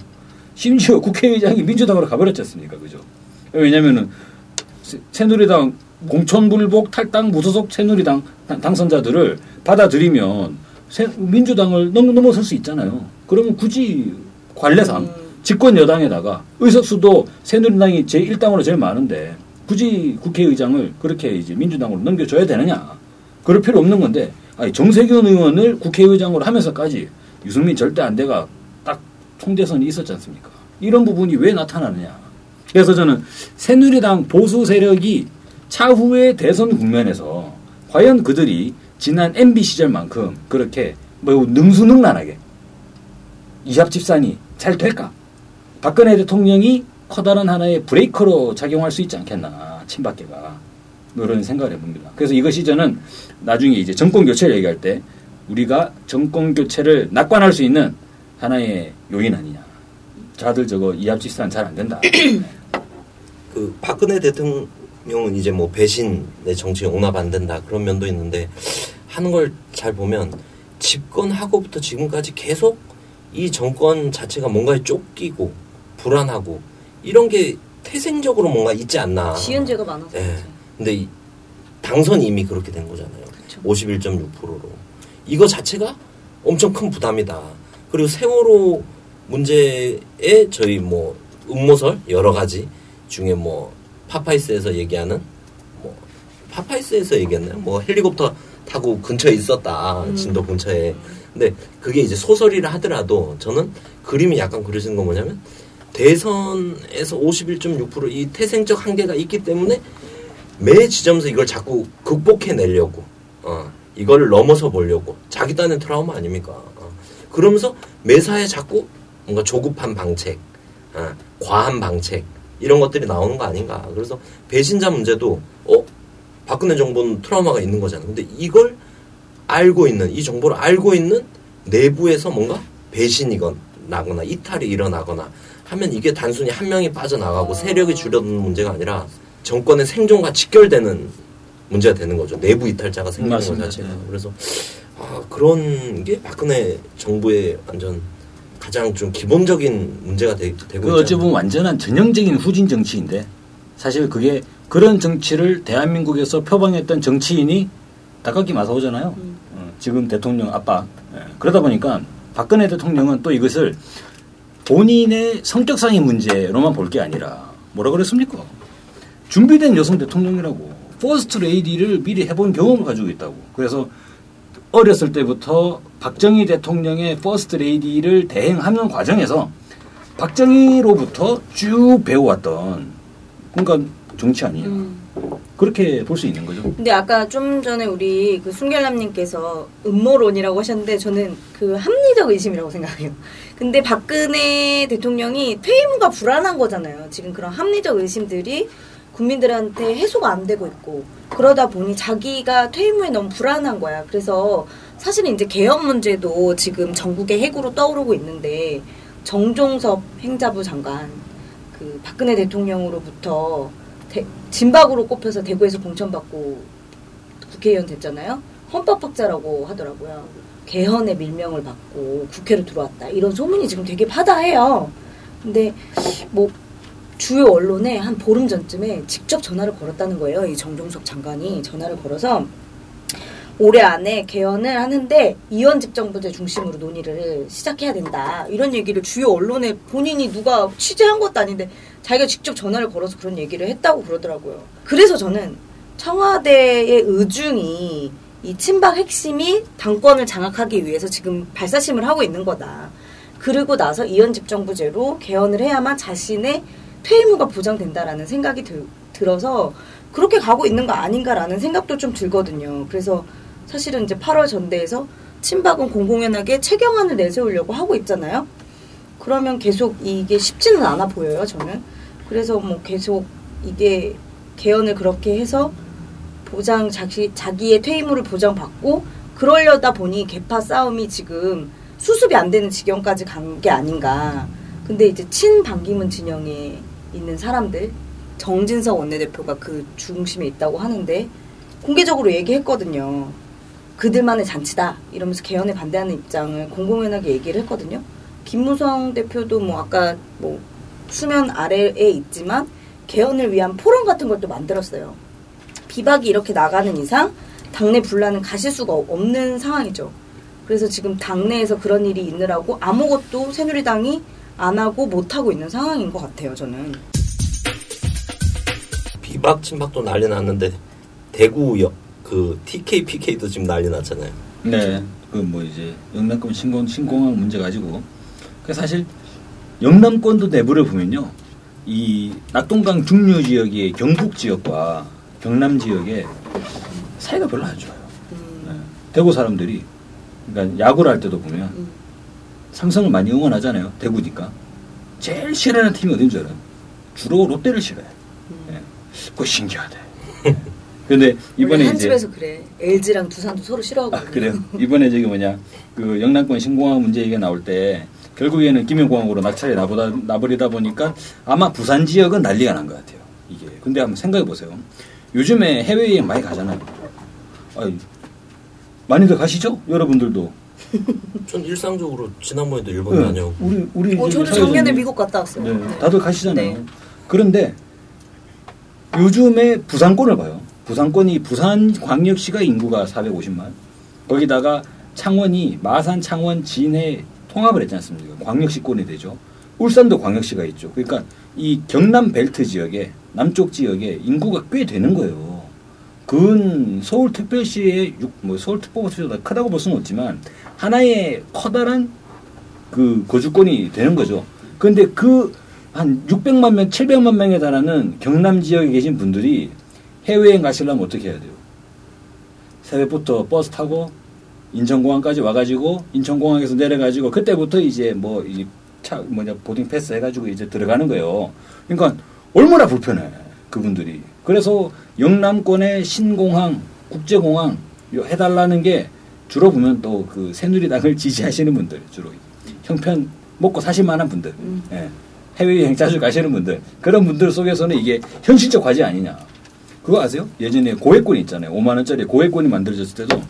심지어 국회의장이 민주당으로 가버렸지 않습니까? 그죠? 왜냐면은 새- 새누리당 공천불복 탈당 무소속 새누리당 당- 당선자들을 받아들이면 새- 민주당을 넘, 넘어설 수 있잖아요. 그러면 굳이 관례상 음. 집권 여당에다가 의석수도 새누리당이 제1당으로 제일 많은데 굳이 국회의장을 그렇게 이제 민주당으로 넘겨줘야 되느냐. 그럴 필요 없는 건데 아니, 정세균 의원을 국회의장으로 하면서까지 유승민 절대 안 돼가 딱 총대선이 있었지 않습니까? 이런 부분이 왜 나타나느냐. 그래서 저는 새누리당 보수 세력이 차후의 대선 국면에서 과연 그들이 지난 MB 시절만큼 그렇게 매우 능수능란하게 이합집산이 잘 될까? 박근혜 대통령이 커다란 하나의 브레이커로 작용할 수 있지 않겠나 친박계가 뭐 이런 생각을 해봅니다. 그래서 이것이 저는 나중에 이제 정권 교체를 얘기할 때 우리가 정권 교체를 낙관할 수 있는 하나의 요인 아니냐. 자들 저거 이합집산 잘 안 된다. 그 박근혜 대통령은 이제 뭐 배신의 정치에 용납 안 된다 그런 면도 있는데 하는 걸 잘 보면 집권하고부터 지금까지 계속 이 정권 자체가 뭔가에 쫓기고 불안하고 이런 게 태생적으로 뭔가 있지 않나. 지연제가 많아서 예. 그렇지. 근데 이 당선이 이미 그렇게 된 거잖아요. 그쵸. 51.6%로. 이거 자체가 엄청 큰 부담이다. 그리고 세월호 문제에 저희 뭐 음모설 여러 가지 중에 뭐 파파이스에서 얘기하는 뭐 파파이스에서 얘기했나요? 뭐 헬리콥터 타고 근처에 있었다. 음. 진도 근처에. 근데 그게 이제 소설이라 하더라도 저는 그림이 약간 그려지는 건 뭐냐면 대선에서 51.6%이 태생적 한계가 있기 때문에 매 지점에서 이걸 자꾸 극복해 내려고 어, 이걸 넘어서 보려고 자기 딴의 트라우마 아닙니까? 어. 그러면서 매사에 자꾸 뭔가 조급한 방책, 어, 과한 방책 이런 것들이 나오는 거 아닌가? 그래서 배신자 문제도 어 박근혜 정부는 트라우마가 있는 거잖아요. 근데 이걸 알고 있는 이 정보를 알고 있는 내부에서 뭔가 배신이건 나거나 이탈이 일어나거나 하면 이게 단순히 한 명이 빠져나가고 세력이 줄어드는 문제가 아니라 정권의 생존과 직결되는 문제가 되는 거죠. 내부 이탈자가 생기는 것 맞습니다. 자체가. 네. 그래서 아, 그런 게 박근혜 정부의 완전 가장 좀 기본적인 문제가 되, 되고 그 어찌 있잖아요. 보면 완전한 전형적인 후진 정치인데 사실 그게 그런 정치를 대한민국에서 표방했던 정치인이 다카키 마사오잖아요. 음. 어, 지금 대통령 아빠. 예. 그러다 보니까 박근혜 대통령은 또 이것을 본인의 성격상의 문제로만 볼 게 아니라 뭐라 그랬습니까? 준비된 여성 대통령이라고 퍼스트 레이디를 미리 해본 경험을 가지고 있다고. 그래서 어렸을 때부터 박정희 대통령의 퍼스트 레이디를 대행하는 과정에서 박정희로부터 쭉 배워왔던 그러니까 정치 아니에요. 음. 그렇게 볼 수 있는 거죠. 근데 아까 좀 전에 우리 그 순결남님께서 음모론이라고 하셨는데 저는 그 합리적 의심이라고 생각해요. 근데 박근혜 대통령이 퇴임 후가 불안한 거잖아요. 지금 그런 합리적 의심들이 국민들한테 해소가 안 되고 있고 그러다 보니 자기가 퇴임 후에 너무 불안한 거야. 그래서 사실은 이제 개헌 문제도 지금 전국의 핵으로 떠오르고 있는데 정종섭 행자부 장관 그 박근혜 대통령으로부터 대- 진박으로 꼽혀서 대구에서 공천받고 국회의원 됐잖아요. 헌법학자라고 하더라고요. 개헌의 밀명을 받고 국회로 들어왔다. 이런 소문이 지금 되게 파다해요. 근데 뭐 주요 언론에 한 보름 전쯤에 직접 전화를 걸었다는 거예요. 이 정종석 장관이 전화를 걸어서 올해 안에 개헌을 하는데 이원집 정부제 중심으로 논의를 시작해야 된다. 이런 얘기를 주요 언론에 본인이 누가 취재한 것도 아닌데 자기가 직접 전화를 걸어서 그런 얘기를 했다고 그러더라고요. 그래서 저는 청와대의 의중이 이 친박 핵심이 당권을 장악하기 위해서 지금 발사심을 하고 있는 거다. 그리고 나서 이원집 정부제로 개헌을 해야만 자신의 퇴임 후가 보장된다라는 생각이 들, 들어서 그렇게 가고 있는 거 아닌가라는 생각도 좀 들거든요. 그래서 사실은 이제 8월 전대에서 친박은 공공연하게 체경안을 내세우려고 하고 있잖아요. 그러면 계속 이게 쉽지는 않아 보여요, 저는. 그래서 뭐 계속 이게 개헌을 그렇게 해서 보장 자기 자기의 퇴임을 보장받고 그러려다 보니 개파 싸움이 지금 수습이 안 되는 지경까지 간 게 아닌가. 근데 이제 친 반기문 진영에 있는 사람들 정진석 원내대표가 그 중심에 있다고 하는데 공개적으로 얘기했거든요. 그들만의 잔치다 이러면서 개헌에 반대하는 입장을 공공연하게 얘기를 했거든요. 김무성 대표도 뭐 아까 뭐 수면 아래에 있지만 개헌을 위한 포럼 같은 걸 또 만들었어요. 비박이 이렇게 나가는 이상 당내 분란은 가실 수가 없- 없는 상황이죠. 그래서 지금 당내에서 그런 일이 있느라고 아무것도 새누리당이 안 하고 못 하고 있는 상황인 것 같아요. 저는. 비박 친박도 난리 났는데 대구 여, 그 TK PK도 지금 난리 났잖아요. 네. 그 뭐 이제 영남권 신공 신공항 문제 가지고 그 사실 영남권도 내부를 보면요. 이 낙동강 중류 지역의 경북 지역과 경남 지역의 사이가 별로 안 좋아요. 음, 네. 대구 사람들이 그러니까 야구를 할 때도 보면 음. 삼성을 많이 응원하잖아요. 대구니까. 제일 싫어하는 팀이 어딘 줄 알아요? 주로 롯데를 싫어해. 음. 네. 그거 신기하대. 근데 이번에 한 이제 집에서 그래. LG랑 두산도 서로 싫어하고. 아, 그래요? 이번에 저기 뭐냐 그 영남권 신공항 문제 얘기가 나올 때 결국에는 김영공항으로 낙찰이 나보다 나버리다 보니까 아마 부산 지역은 난리가 난 것 같아요. 이게 근데 한번 생각해 보세요. 요즘에 해외 여행 많이 가잖아요. 아이, 많이들 가시죠? 여러분들도. 전 일상적으로 지난번에도 일본 네, 다녀오고 우리 우리 어, 저도 작년에 미국 갔다 왔어요. 네, 네. 다들 가시잖아요. 네. 그런데 요즘에 부산권을 봐요. 부산권이 부산 광역시가 인구가 450만. 거기다가 창원이 마산, 창원, 진해 통합을 했지 않습니까? 광역시권이 되죠. 울산도 광역시가 있죠. 그러니까 이 경남 벨트 지역에 남쪽 지역에 인구가 꽤 되는 거예요. 그건 서울특별시의 육- 뭐 서울특별시보다 크다고 볼 수는 없지만 하나의 커다란 그 거주권이 되는 거죠. 그런데 그 한 600만 명, 700만 명에 달하는 경남 지역에 계신 분들이 해외여행 가시려면 어떻게 해야 돼요? 새벽부터 버스 타고 인천공항까지 와가지고 인천공항에서 내려가지고 그때부터 이제 뭐 이 차 뭐냐 보딩 패스 해가지고 이제 들어가는 거예요. 그러니까 얼마나 불편해 그분들이. 그래서 영남권의 신공항, 국제공항 요 해달라는 게 주로 보면 또 그 새누리당을 지지하시는 분들 주로 형편 먹고 사실 만한 분들, 음. 예. 해외여행 자주 가시는 분들 그런 분들 속에서는 이게 현실적 과제 아니냐. 그거 아세요? 예전에 고액권이 있잖아요. 5만 원짜리 고액권이 만들어졌을 때도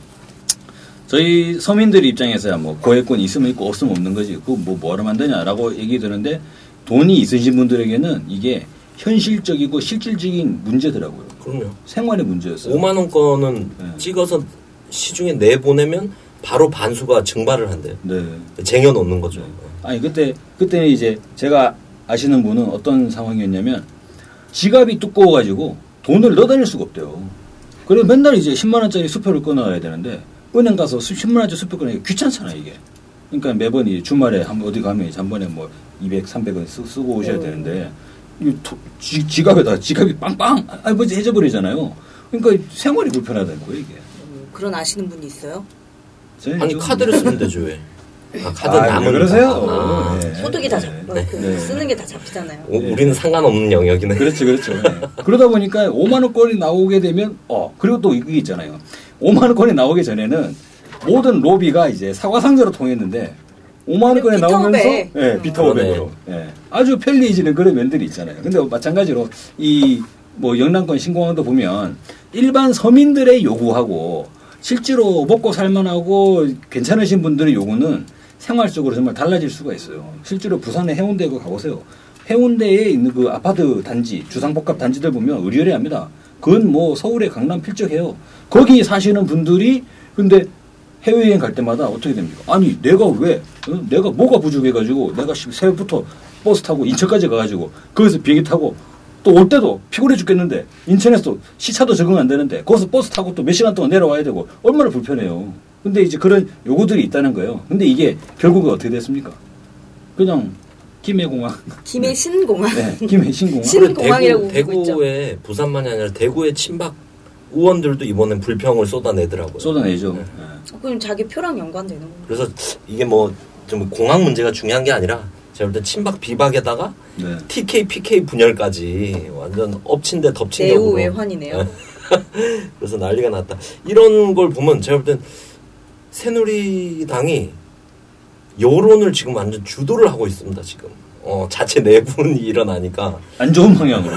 저희 서민들 입장에서야 뭐 고액권이 있으면 있고 없으면 없는 거지. 그거 뭐 뭐하러 만드냐라고 얘기 드는데 돈이 있으신 분들에게는 이게 현실적이고 실질적인 문제더라고요. 그럼요. 생활의 문제였어요. 5만 원권은 네. 찍어서 시중에 내보내면 바로 반수가 증발을 한대요. 네. 쟁여 놓는 거죠. 아니 그때 그때는 이제 제가 아시는 분은 어떤 상황이었냐면 지갑이 두꺼워가지고 돈을 넣어 다닐 수가 없대요. 그래서 맨날 이제 10만 원짜리 수표를 끊어야 되는데 은행 가서 10만 원짜리 수표 끊기 귀찮잖아 이게. 그러니까 매번 이 주말에 한 어디 가면 한 번에 뭐 200, 300원 쓰, 고 오셔야 음. 되는데 지, 지갑에다 지갑이 빵빵 아버지 해져버리잖아요. 그러니까 생활이 불편하다는 거예요 이게. 음, 그런 아시는 분이 있어요? 아니 좀- 카드를 쓰면 되죠 왜? 아, 카드 아, 남은 왜 그러세요? 아, 네. 소득이 다 네. 잡, 네. 그 네. 쓰는 게 다 잡히잖아요. 우- 우리는 상관없는 영역이네. 그렇죠, 그렇죠. 네. 그러다 보니까 5만 원권이 나오게 되면 어 그리고 또 이게 있잖아요. 5만 원권이 나오기 전에는 모든 로비가 이제 사과 상자로 통했는데 5만 원권이 비타 나오면서. 예, 비타 그러네. 500으로 예, 아주 편리해지는 그런 면들이 있잖아요. 근데 마찬가지로 이 뭐 영남권 신공항도 보면 일반 서민들의 요구하고 실제로 먹고 살만하고 괜찮으신 분들의 요구는 생활 적으로 정말 달라질 수가 있어요. 실제로 부산의 해운대 그 가보세요. 해운대에 있는 그 아파트 단지, 주상복합 단지들 보면 의리의리합니다. 그건 뭐 서울의 강남 필적해요. 거기 사시는 분들이 근데 해외여행 갈 때마다 어떻게 됩니까? 아니 내가 왜 어? 내가 뭐가 부족해가지고 내가 씨, 새벽부터 버스 타고 인천까지 가가지고 거기서 비행기 타고 또 올 때도 피곤해 죽겠는데 인천에서 시차도 적응 안 되는데 거기서 버스 타고 또 몇 시간 동안 내려와야 되고 얼마나 불편해요. 근데 이제 그런 요구들이 있다는 거예요. 근데 이게 결국은 어떻게 됐습니까? 그냥 김해공항, 김해 신공항. 네, 김해 신공항. 신- 그래, 공항이라고 대구. 대구에 부산만이 아니라 대구의 친박 의원들도 이번엔 불평을 쏟아내더라고요. 쏟아내죠. 네. 네. 그럼 자기 표랑 연관되는 거예요. 그래서 이게 뭐 좀 공항 문제가 중요한 게 아니라 제가 볼 때 친박 비박에다가 네. TK, PK 분열까지 완전 엎친 데 덮친 매우 격으로. 외환이네요. 그래서 난리가 났다. 이런 걸 보면 제가 볼 땐 새누리당이 여론을 지금 완전 주도를 하고 있습니다. 지금 어, 자체 내분이 일어나니까 안 좋은 방향으로.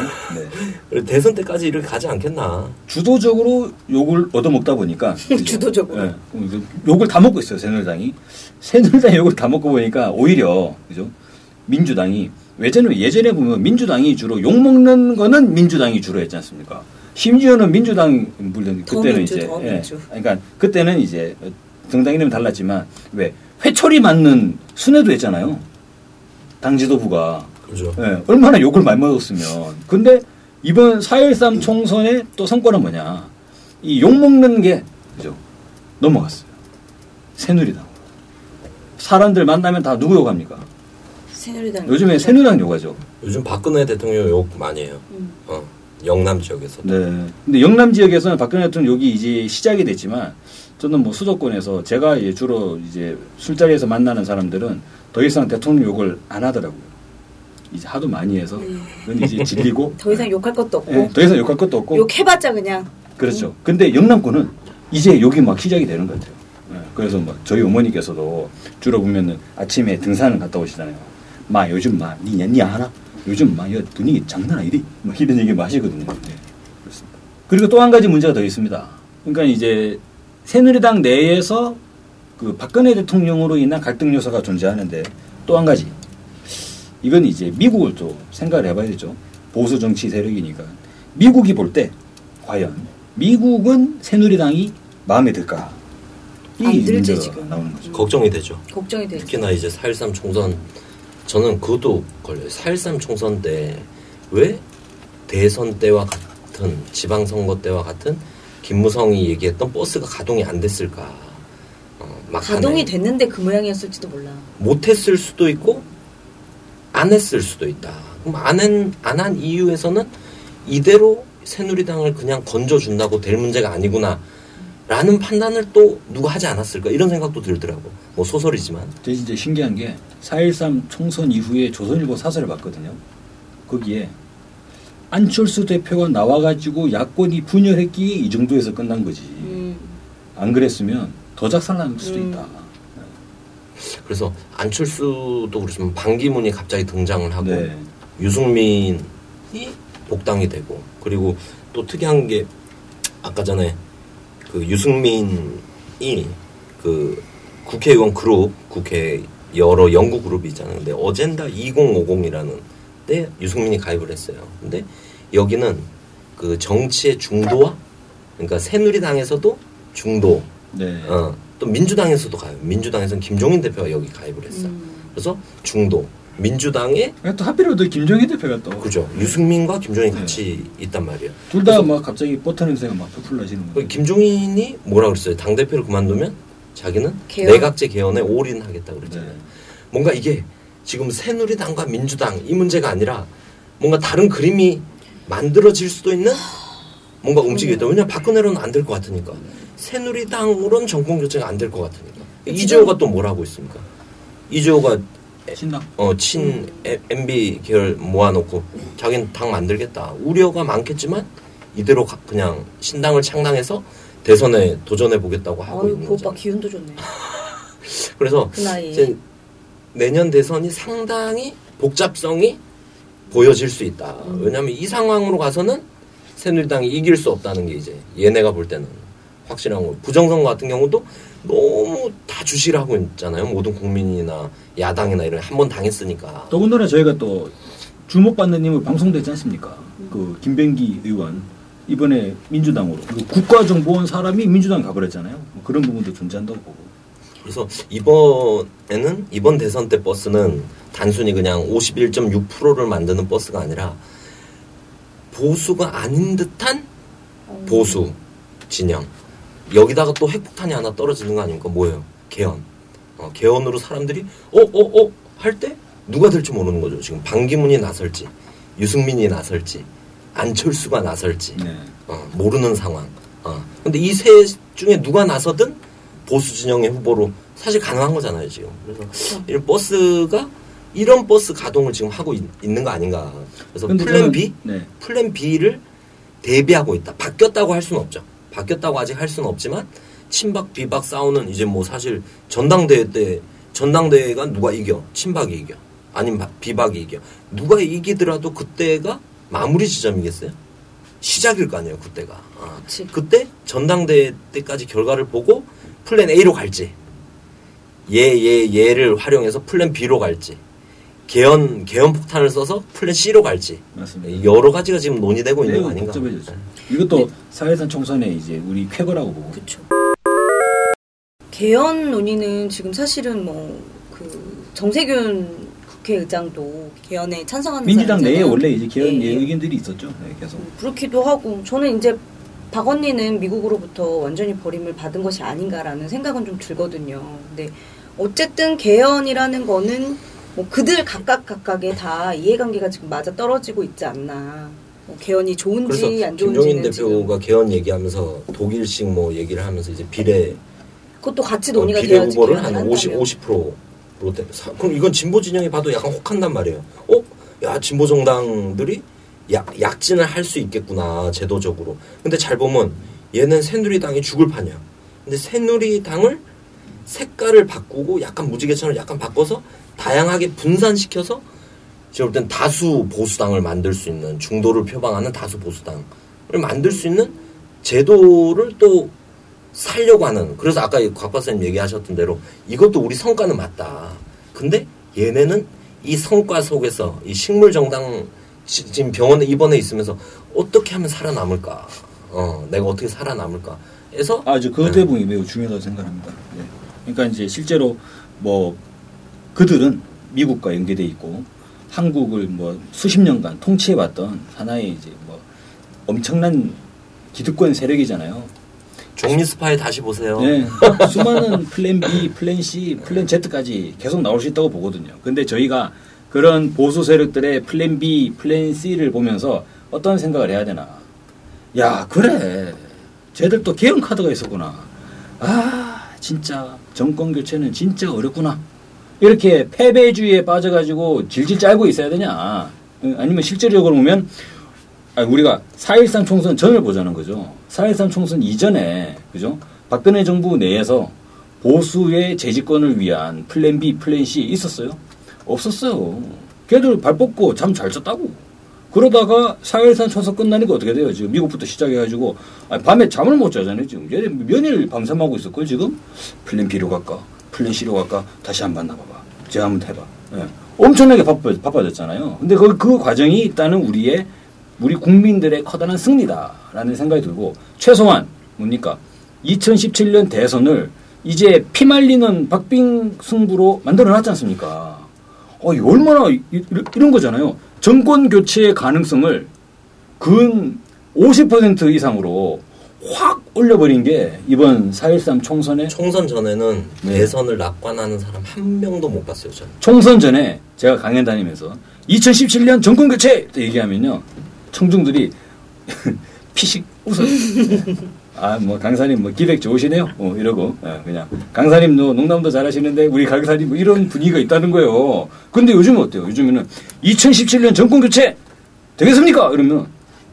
네. 대선 때까지 이렇게 가지 않겠나. 주도적으로 욕을 얻어먹다 보니까? 주도적으로. 예, 이거 욕을 다 먹고 있어요 새누리당이 새누리당 욕을 다 먹고 보니까 오히려 그죠 민주당이 예전에 예전에 보면 민주당이 주로 욕 먹는 거는 민주당이 주로 했지 않습니까 심지어는 민주당 물론 더 그때는 민주, 이제 더 예. 그러니까 그때는 이제 정당 이름은 달랐지만 왜 회초리 맞는 순회도 했잖아요. 당 지도부가 그죠. 예, 얼마나 욕을 많이 먹었으면. 근데 이번 4.13 총선의 또 성과는 뭐냐. 이 욕 먹는 게, 그죠? 넘어갔어요. 새누리당. 사람들 만나면 다 누구 욕합니까? 새누리당. 요즘에 새누리당 욕하죠. 요즘 박근혜 대통령 욕 많이 해요. 음. 어, 영남 지역에서. 네. 근데 영남 지역에서는 박근혜 대통령 욕이 이제 시작이 됐지만 저는 뭐 수도권에서 제가 이제 주로 이제 술자리에서 만나는 사람들은 더 이상 대통령 욕을 안 하더라고요. 이제 하도 많이 해서 그건 이제 질리고 더 이상 욕할 것도 없고 예, 더 이상 욕할 것도 없고 욕해봤자 그냥 그렇죠. 근데 영남권은 이제 욕이 막 시작이 되는 것 같아요. 예, 그래서 막 저희 어머니께서도 주로 보면은 아침에 등산을 갔다 오시잖아요. 마 요즘 마니 니 하나? 요즘 마 여, 분위기 장난 아니디? 막 이런 얘기 마시거든요. 네, 그렇습니다. 그리고 또 한 가지 문제가 더 있습니다. 그러니까 이제 새누리당 내에서 그 박근혜 대통령으로 인한 갈등 요소가 존재하는데 또 한 가지 이건 이제 미국을 또 생각을 해봐야 되죠. 보수 정치 세력이니까 미국이 볼 때 과연 미국은 새누리당이 마음에 들까? 이안 들지, 문제가 지금. 나오는 거죠. 걱정이 되죠. 걱정이 되지. 특히나 이제 4.13 총선 저는 그것도 걸려요. 4.13 총선 때 왜 대선 때와 같은 지방선거 때와 같은 김무성이 얘기했던 버스가 가동이 안 됐을까? 어, 막판에 가동이 됐는데 그 모양이었을지도 몰라. 못했을 수도 있고 안 했을 수도 있다. 그럼 안한 이유에서는 이대로 새누리당을 그냥 건져준다고 될 문제가 아니구나. 라는 판단을 또 누가 하지 않았을까 이런 생각도 들더라고. 뭐 소설이지만 제 진짜 신기한 게 4.13 총선 이후에 조선일보 사설을 봤거든요. 거기에 안철수 대표가 나와가지고 야권이 분열했기에 이 정도에서 끝난 거지. 음. 안 그랬으면 더 작살날 수도 음. 있다. 그래서 안철수도 그렇지만 반기문이 갑자기 등장을 하고 네. 유승민이 복당이 되고 그리고 또 특이한 게 아까 전에 그 유승민이 그 국회의원 그룹 국회 여러 연구 그룹이 있잖아요. 근데 어젠다 2050이라는 데 유승민이 가입을 했어요. 근데 여기는 그 정치의 중도와 그러니까 새누리당에서도 중도 네. 어, 또 민주당에서도 가요. 민주당에서는 김종인 대표가 여기 가입을 했어. 음. 그래서 중도 민주당에 그러니까 또 하필이면 또 김정희 대표가 또. 그죠 유승민과 김종인 네. 같이 있단 말이에요. 둘 다 막 갑자기 버터 냄새가 막 풀풀 나시는 그 거예요. 김종인이 뭐라 그랬어요? 당 대표를 그만두면 자기는 개헌. 내각제 개헌에 올인하겠다 그랬잖아요. 네. 뭔가 이게 지금 새누리당과 민주당 이 문제가 아니라 뭔가 다른 그림이 만들어질 수도 있는 뭔가 움직이겠다. 왜냐면 박근혜로는 안 될 것 같으니까. 새누리당으로는 정권 교체가 안 될 것 같으니까. 이재호가 또 뭘 하고 있습니까? 이재호가. 어, 친 에- MB 계열 모아놓고 자기는 당 만들겠다. 우려가 많겠지만 이대로 가- 그냥 신당을 창당해서 대선에 도전해 보겠다고 하고 아유, 있는 그 오빠 거죠. 기운도 좋네. 그래서 그 내년 대선이 상당히 복잡성이 보여질 수 있다. 음. 왜냐하면 이 상황으로 가서는 새누리당이 이길 수 없다는 게 이제 얘네가 볼 때는 확실한 거고 부정선거 같은 경우도 너무 다 주시를 하고 있잖아요. 모든 국민이나 야당이나 이런 한 번 당했으니까. 더군다나 저희가 또 주목받는 인물 방송도 했지 않습니까? 그 김병기 의원 이번에 민주당으로 국가정보원 사람이 민주당 가버렸잖아요. 뭐 그런 부분도 존재한다고 보고. 그래서 이번에는 이번 대선 때 버스는 단순히 그냥 51.6%를 만드는 버스가 아니라 보수가 아닌 듯한 어. 보수 진영 여기다가 또 핵폭탄이 하나 떨어지는 거 아닙니까? 뭐예요? 개헌. 어, 개헌으로 사람들이 어 어 어 할 때 누가 될지 모르는 거죠. 지금 반기문이 나설지 유승민이 나설지 안철수가 나설지 네. 어, 모르는 상황. 어. 근데 이 세 중에 누가 나서든 보수 진영의 후보로 사실 가능한 거잖아요, 지금. 그래서 이 버스가 이런 버스 가동을 지금 하고 있, 는거 아닌가. 그래서 플랜 저는- B, 네. 플랜 B를 대비하고 있다. 바뀌었다고 할 수는 없죠. 바뀌었다고 아직 할 수는 없지만 친박 비박 싸우는 이제 뭐 사실 전당대회 때 전당대회가 누가 이겨? 친박이 이겨. 아니면 바- 비박이 이겨. 누가 이기더라도 그때가 마무리 지점이겠어요? 시작일 거 아니에요, 그때가. 아. 그때 전당대회 때까지 결과를 보고 플랜 A로 갈지, 얘, 얘, 얘를 활용해서 플랜 B로 갈지, 개헌 개헌 폭탄을 써서 플랜 C로 갈지 맞습니다. 여러 가지가 지금 논의되고 있는 거 아닌가? 복잡해졌죠. 이것도 4.13 총선의 이제 우리 쾌거라고 보고. 그렇죠. 개헌 논의는 지금 사실은 뭐 그 정세균 국회의장도 개헌에 찬성하는 민주당 내에. 원래 이제 개헌 예, 예. 의견들이 있었죠. 네, 계속. 그렇기도 하고 저는 이제 박 언니는 미국으로부터 완전히 버림을 받은 것이 아닌가라는 생각은 좀 들거든요. 근데 어쨌든 개헌이라는 거는 뭐 그들 각각 각각의 다 이해관계가 지금 맞아 떨어지고 있지 않나. 뭐 개헌이 좋은지 안 김종인 좋은지는 대표가 개헌 얘기하면서 독일식 뭐 얘기를 하면서 이제 비례 지금 그것도 같이 어, 논의가 비례 되어야지 후보를 개헌을 한 50, 한다면. 50%로 돼. 사- 그럼 이건 진보 진영이 봐도 약간 혹한단 말이에요. 어? 야, 진보 정당들이 약, 약진을 할 수 있겠구나, 제도적으로. 근데 잘 보면 얘는 새누리당이 죽을 판이야. 근데 새누리당을 색깔을 바꾸고 약간 무지개천을 약간 바꿔서 다양하게 분산시켜서 제가 볼 땐 다수 보수당을 만들 수 있는 중도를 표방하는 다수 보수당을 만들 수 있는 제도를 또 살려고 하는 그래서 아까 이곽 박사님 얘기하셨던 대로 이것도 우리 성과는 맞다. 근데 얘네는 이 성과 속에서 이 식물 정당 지- 지금 병원에 입원해 있으면서 어떻게 하면 살아남을까? 어, 내가 어떻게 살아남을까? 해서 아, 저그 네. 대목이 매우 중요하다고 생각합니다. 예. 그러니까 이제 실제로 뭐 그들은 미국과 연계돼 있고 한국을 뭐 수십 년간 통치해왔던 하나의 이제 뭐 엄청난 기득권 세력이잖아요. 종리 스파에 다시 보세요. 네, 수많은 플랜 B, 플랜 C, 플랜 Z까지 계속 나올 수 있다고 보거든요. 근데 저희가 그런 보수 세력들의 플랜 B, 플랜 C를 보면서 어떤 생각을 해야 되나? 야, 그래. 쟤들 또 개헌 카드가 있었구나. 아, 진짜 정권 교체는 진짜 어렵구나. 이렇게 패배주의에 빠져가지고 질질 짜고 있어야 되냐? 응, 아니면 실제적으로 보면 아니, 우리가 4.13 총선 전을 보자는 거죠. 4.13 총선 이전에, 그죠? 박근혜 정부 내에서 보수의 재집권을 위한 플랜 B, 플랜 C 있었어요? 없었어요. 걔들 발 뻗고 잠 잘 잤다고. 그러다가 4.13 총선 끝나니까 어떻게 돼요? 지금 미국부터 시작해가지고, 아니, 밤에 잠을 못 자잖아요, 지금. 얘네 몇일 밤샘하고 있었걸, 지금? 플랜 B로 갈까? 플랜 C로 갈까? 다시 한번 만나봐봐. 제가 한번 해봐. 예. 엄청나게 바빠, 바빠졌잖아요. 근데 그, 그 과정이 있다는 우리의 우리 국민들의 커다란 승리다라는 생각이 들고 최소한 뭡니까 2017년 대선을 이제 피말리는 박빙 승부로 만들어 놨지 않습니까? 어, 이 얼마나 이, 이- 이런 거잖아요. 정권 교체의 가능성을 근 50% 이상으로 확 올려버린 게 이번 4.13 총선의 총선 전에는 네. 대선을 낙관하는 사람 한 명도 못 봤어요, 저는. 총선 전에 제가 강연 다니면서 2017년 정권 교체 또 얘기하면요 청중들이 피식 웃어요. 아 뭐 강사님 뭐 기획 좋으시네요. 어, 이러고 예, 그냥 강사님도 농담도 잘하시는데 우리 강사님 뭐 이런 분위기가 있다는 거예요. 근데 요즘은 어때요? 요즘에는 2017년 정권 교체 되겠습니까? 이러면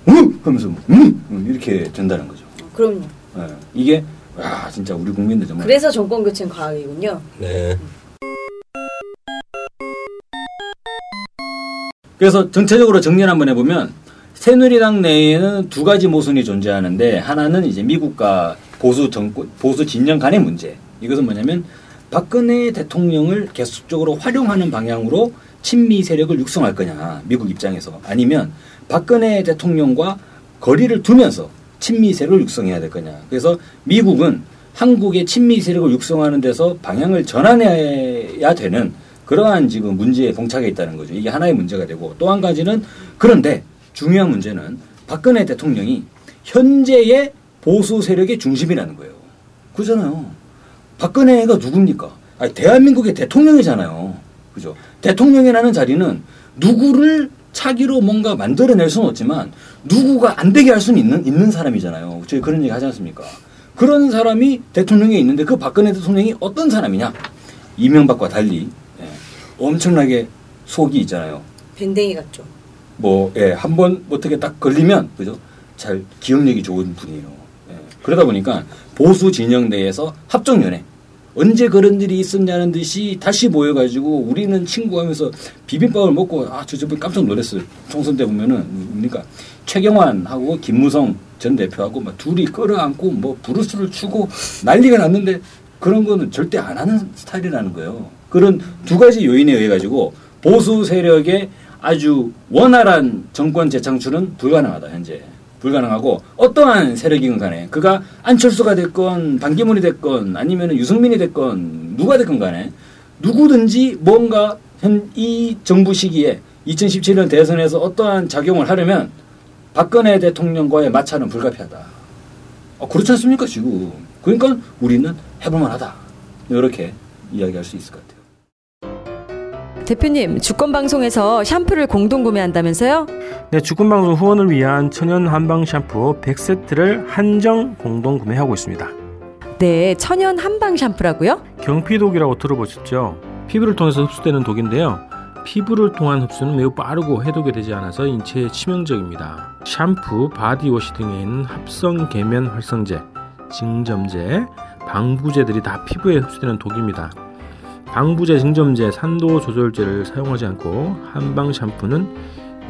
응 하면서 응 응, 이렇게 된다는 거죠. 그럼요. 예, 이게 아 진짜 우리 국민들 정말 그래서 정권 교체는 과학이군요. 네. 그래서 전체적으로 정리를 한번 해보면 새누리당 내에는 두 가지 모순이 존재하는데 하나는 이제 미국과 보수 정권 보수 진영 간의 문제. 이것은 뭐냐면 박근혜 대통령을 계속적으로 활용하는 방향으로 친미 세력을 육성할 거냐 미국 입장에서 아니면 박근혜 대통령과 거리를 두면서 친미 세력을 육성해야 될 거냐. 그래서 미국은 한국의 친미 세력을 육성하는 데서 방향을 전환해야 되는 그러한 지금 문제에 봉착해 있다는 거죠. 이게 하나의 문제가 되고 또 한 가지는 그런데 중요한 문제는 박근혜 대통령이 현재의 보수 세력의 중심이라는 거예요. 그잖아요. 박근혜가 누굽니까? 아니, 대한민국의 대통령이잖아요. 그죠? 대통령이라는 자리는 누구를 차기로 뭔가 만들어낼 수는 없지만 누구가 안 되게 할 수는 있는, 있는 사람이잖아요. 저희 그런 얘기 하지 않습니까? 그런 사람이 대통령에 있는데 그 박근혜 대통령이 어떤 사람이냐? 이명박과 달리 예, 엄청나게 속이 있잖아요. 밴댕이 같죠. 뭐, 예, 한번 어떻게 딱 걸리면, 그죠? 잘 기억력이 좋은 분이에요. 예. 그러다 보니까 보수 진영 내에서 합종연애. 언제 그런 일이 있었냐는 듯이 다시 모여가지고 우리는 친구 하면서 비빔밥을 먹고, 아, 저 저번 깜짝 놀랐어요. 총선 때 보면은, 그러니까 최경환하고 김무성 전 대표하고 막 둘이 끌어안고 뭐 브루스를 추고 난리가 났는데 그런 거는 절대 안 하는 스타일이라는 거예요. 그런 두 가지 요인에 의해 가지고 보수 세력의 아주 원활한 정권 재창출은 불가능하다 현재 불가능하고 어떠한 세력이건 간에 그가 안철수가 됐건 반기문이 됐건 아니면 유승민이 됐건 누가 됐건 간에 누구든지 뭔가 현 이 정부 시기에 2017년 대선에서 어떠한 작용을 하려면 박근혜 대통령과의 마찰은 불가피하다. 어, 그렇지 않습니까 지금? 그러니까 우리는 해볼만하다. 이렇게 이야기할 수 있을 것 같아요. 대표님, 주권방송에서 샴푸를 공동 구매한다면서요? 네, 주권방송 후원을 위한 천연 한방 샴푸 100세트를 한정 공동 구매하고 있습니다. 네, 천연 한방 샴푸라고요? 경피독이라고 들어보셨죠? 피부를 통해서 흡수되는 독인데요. 피부를 통한 흡수는 매우 빠르고 해독이 되지 않아서 인체에 치명적입니다. 샴푸, 바디워시 등에 있는 합성 계면 활성제, 증점제, 방부제들이 다 피부에 흡수되는 독입니다. 방부제, 증점제, 산도 조절제를 사용하지 않고 한방 샴푸는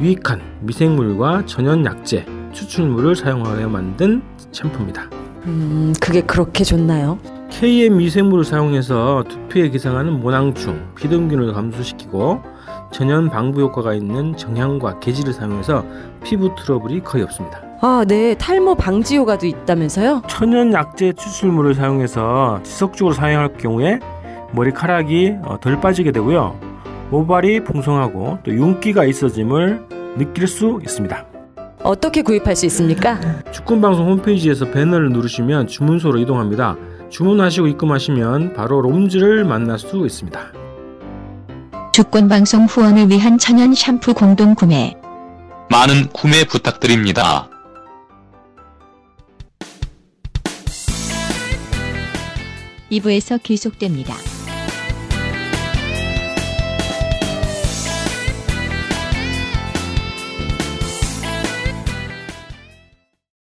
유익한 미생물과 천연 약재, 추출물을 사용하여 만든 샴푸입니다. 음, 그게 그렇게 좋나요? K의 미생물을 사용해서 두피에 기생하는 모낭충, 비듬균을 감소시키고 천연 방부 효과가 있는 정향과 계지를 사용해서 피부 트러블이 거의 없습니다. 아, 네, 탈모 방지 효과도 있다면서요? 천연 약재 추출물을 사용해서 지속적으로 사용할 경우에 머리카락이 어, 덜 빠지게 되고요. 모발이 풍성하고 또 윤기가 있어짐을 느낄 수 있습니다. 어떻게 구입할 수 있습니까? 축구방송 홈페이지에서 배너를 누르시면 주문소로 이동합니다. 주문하시고 입금하시면 바로 롬즈를 만날 수 있습니다. 주권방송 후원을 위한 천연 샴푸 공동 구매. 많은 구매 부탁드립니다. 2부에서 계속됩니다.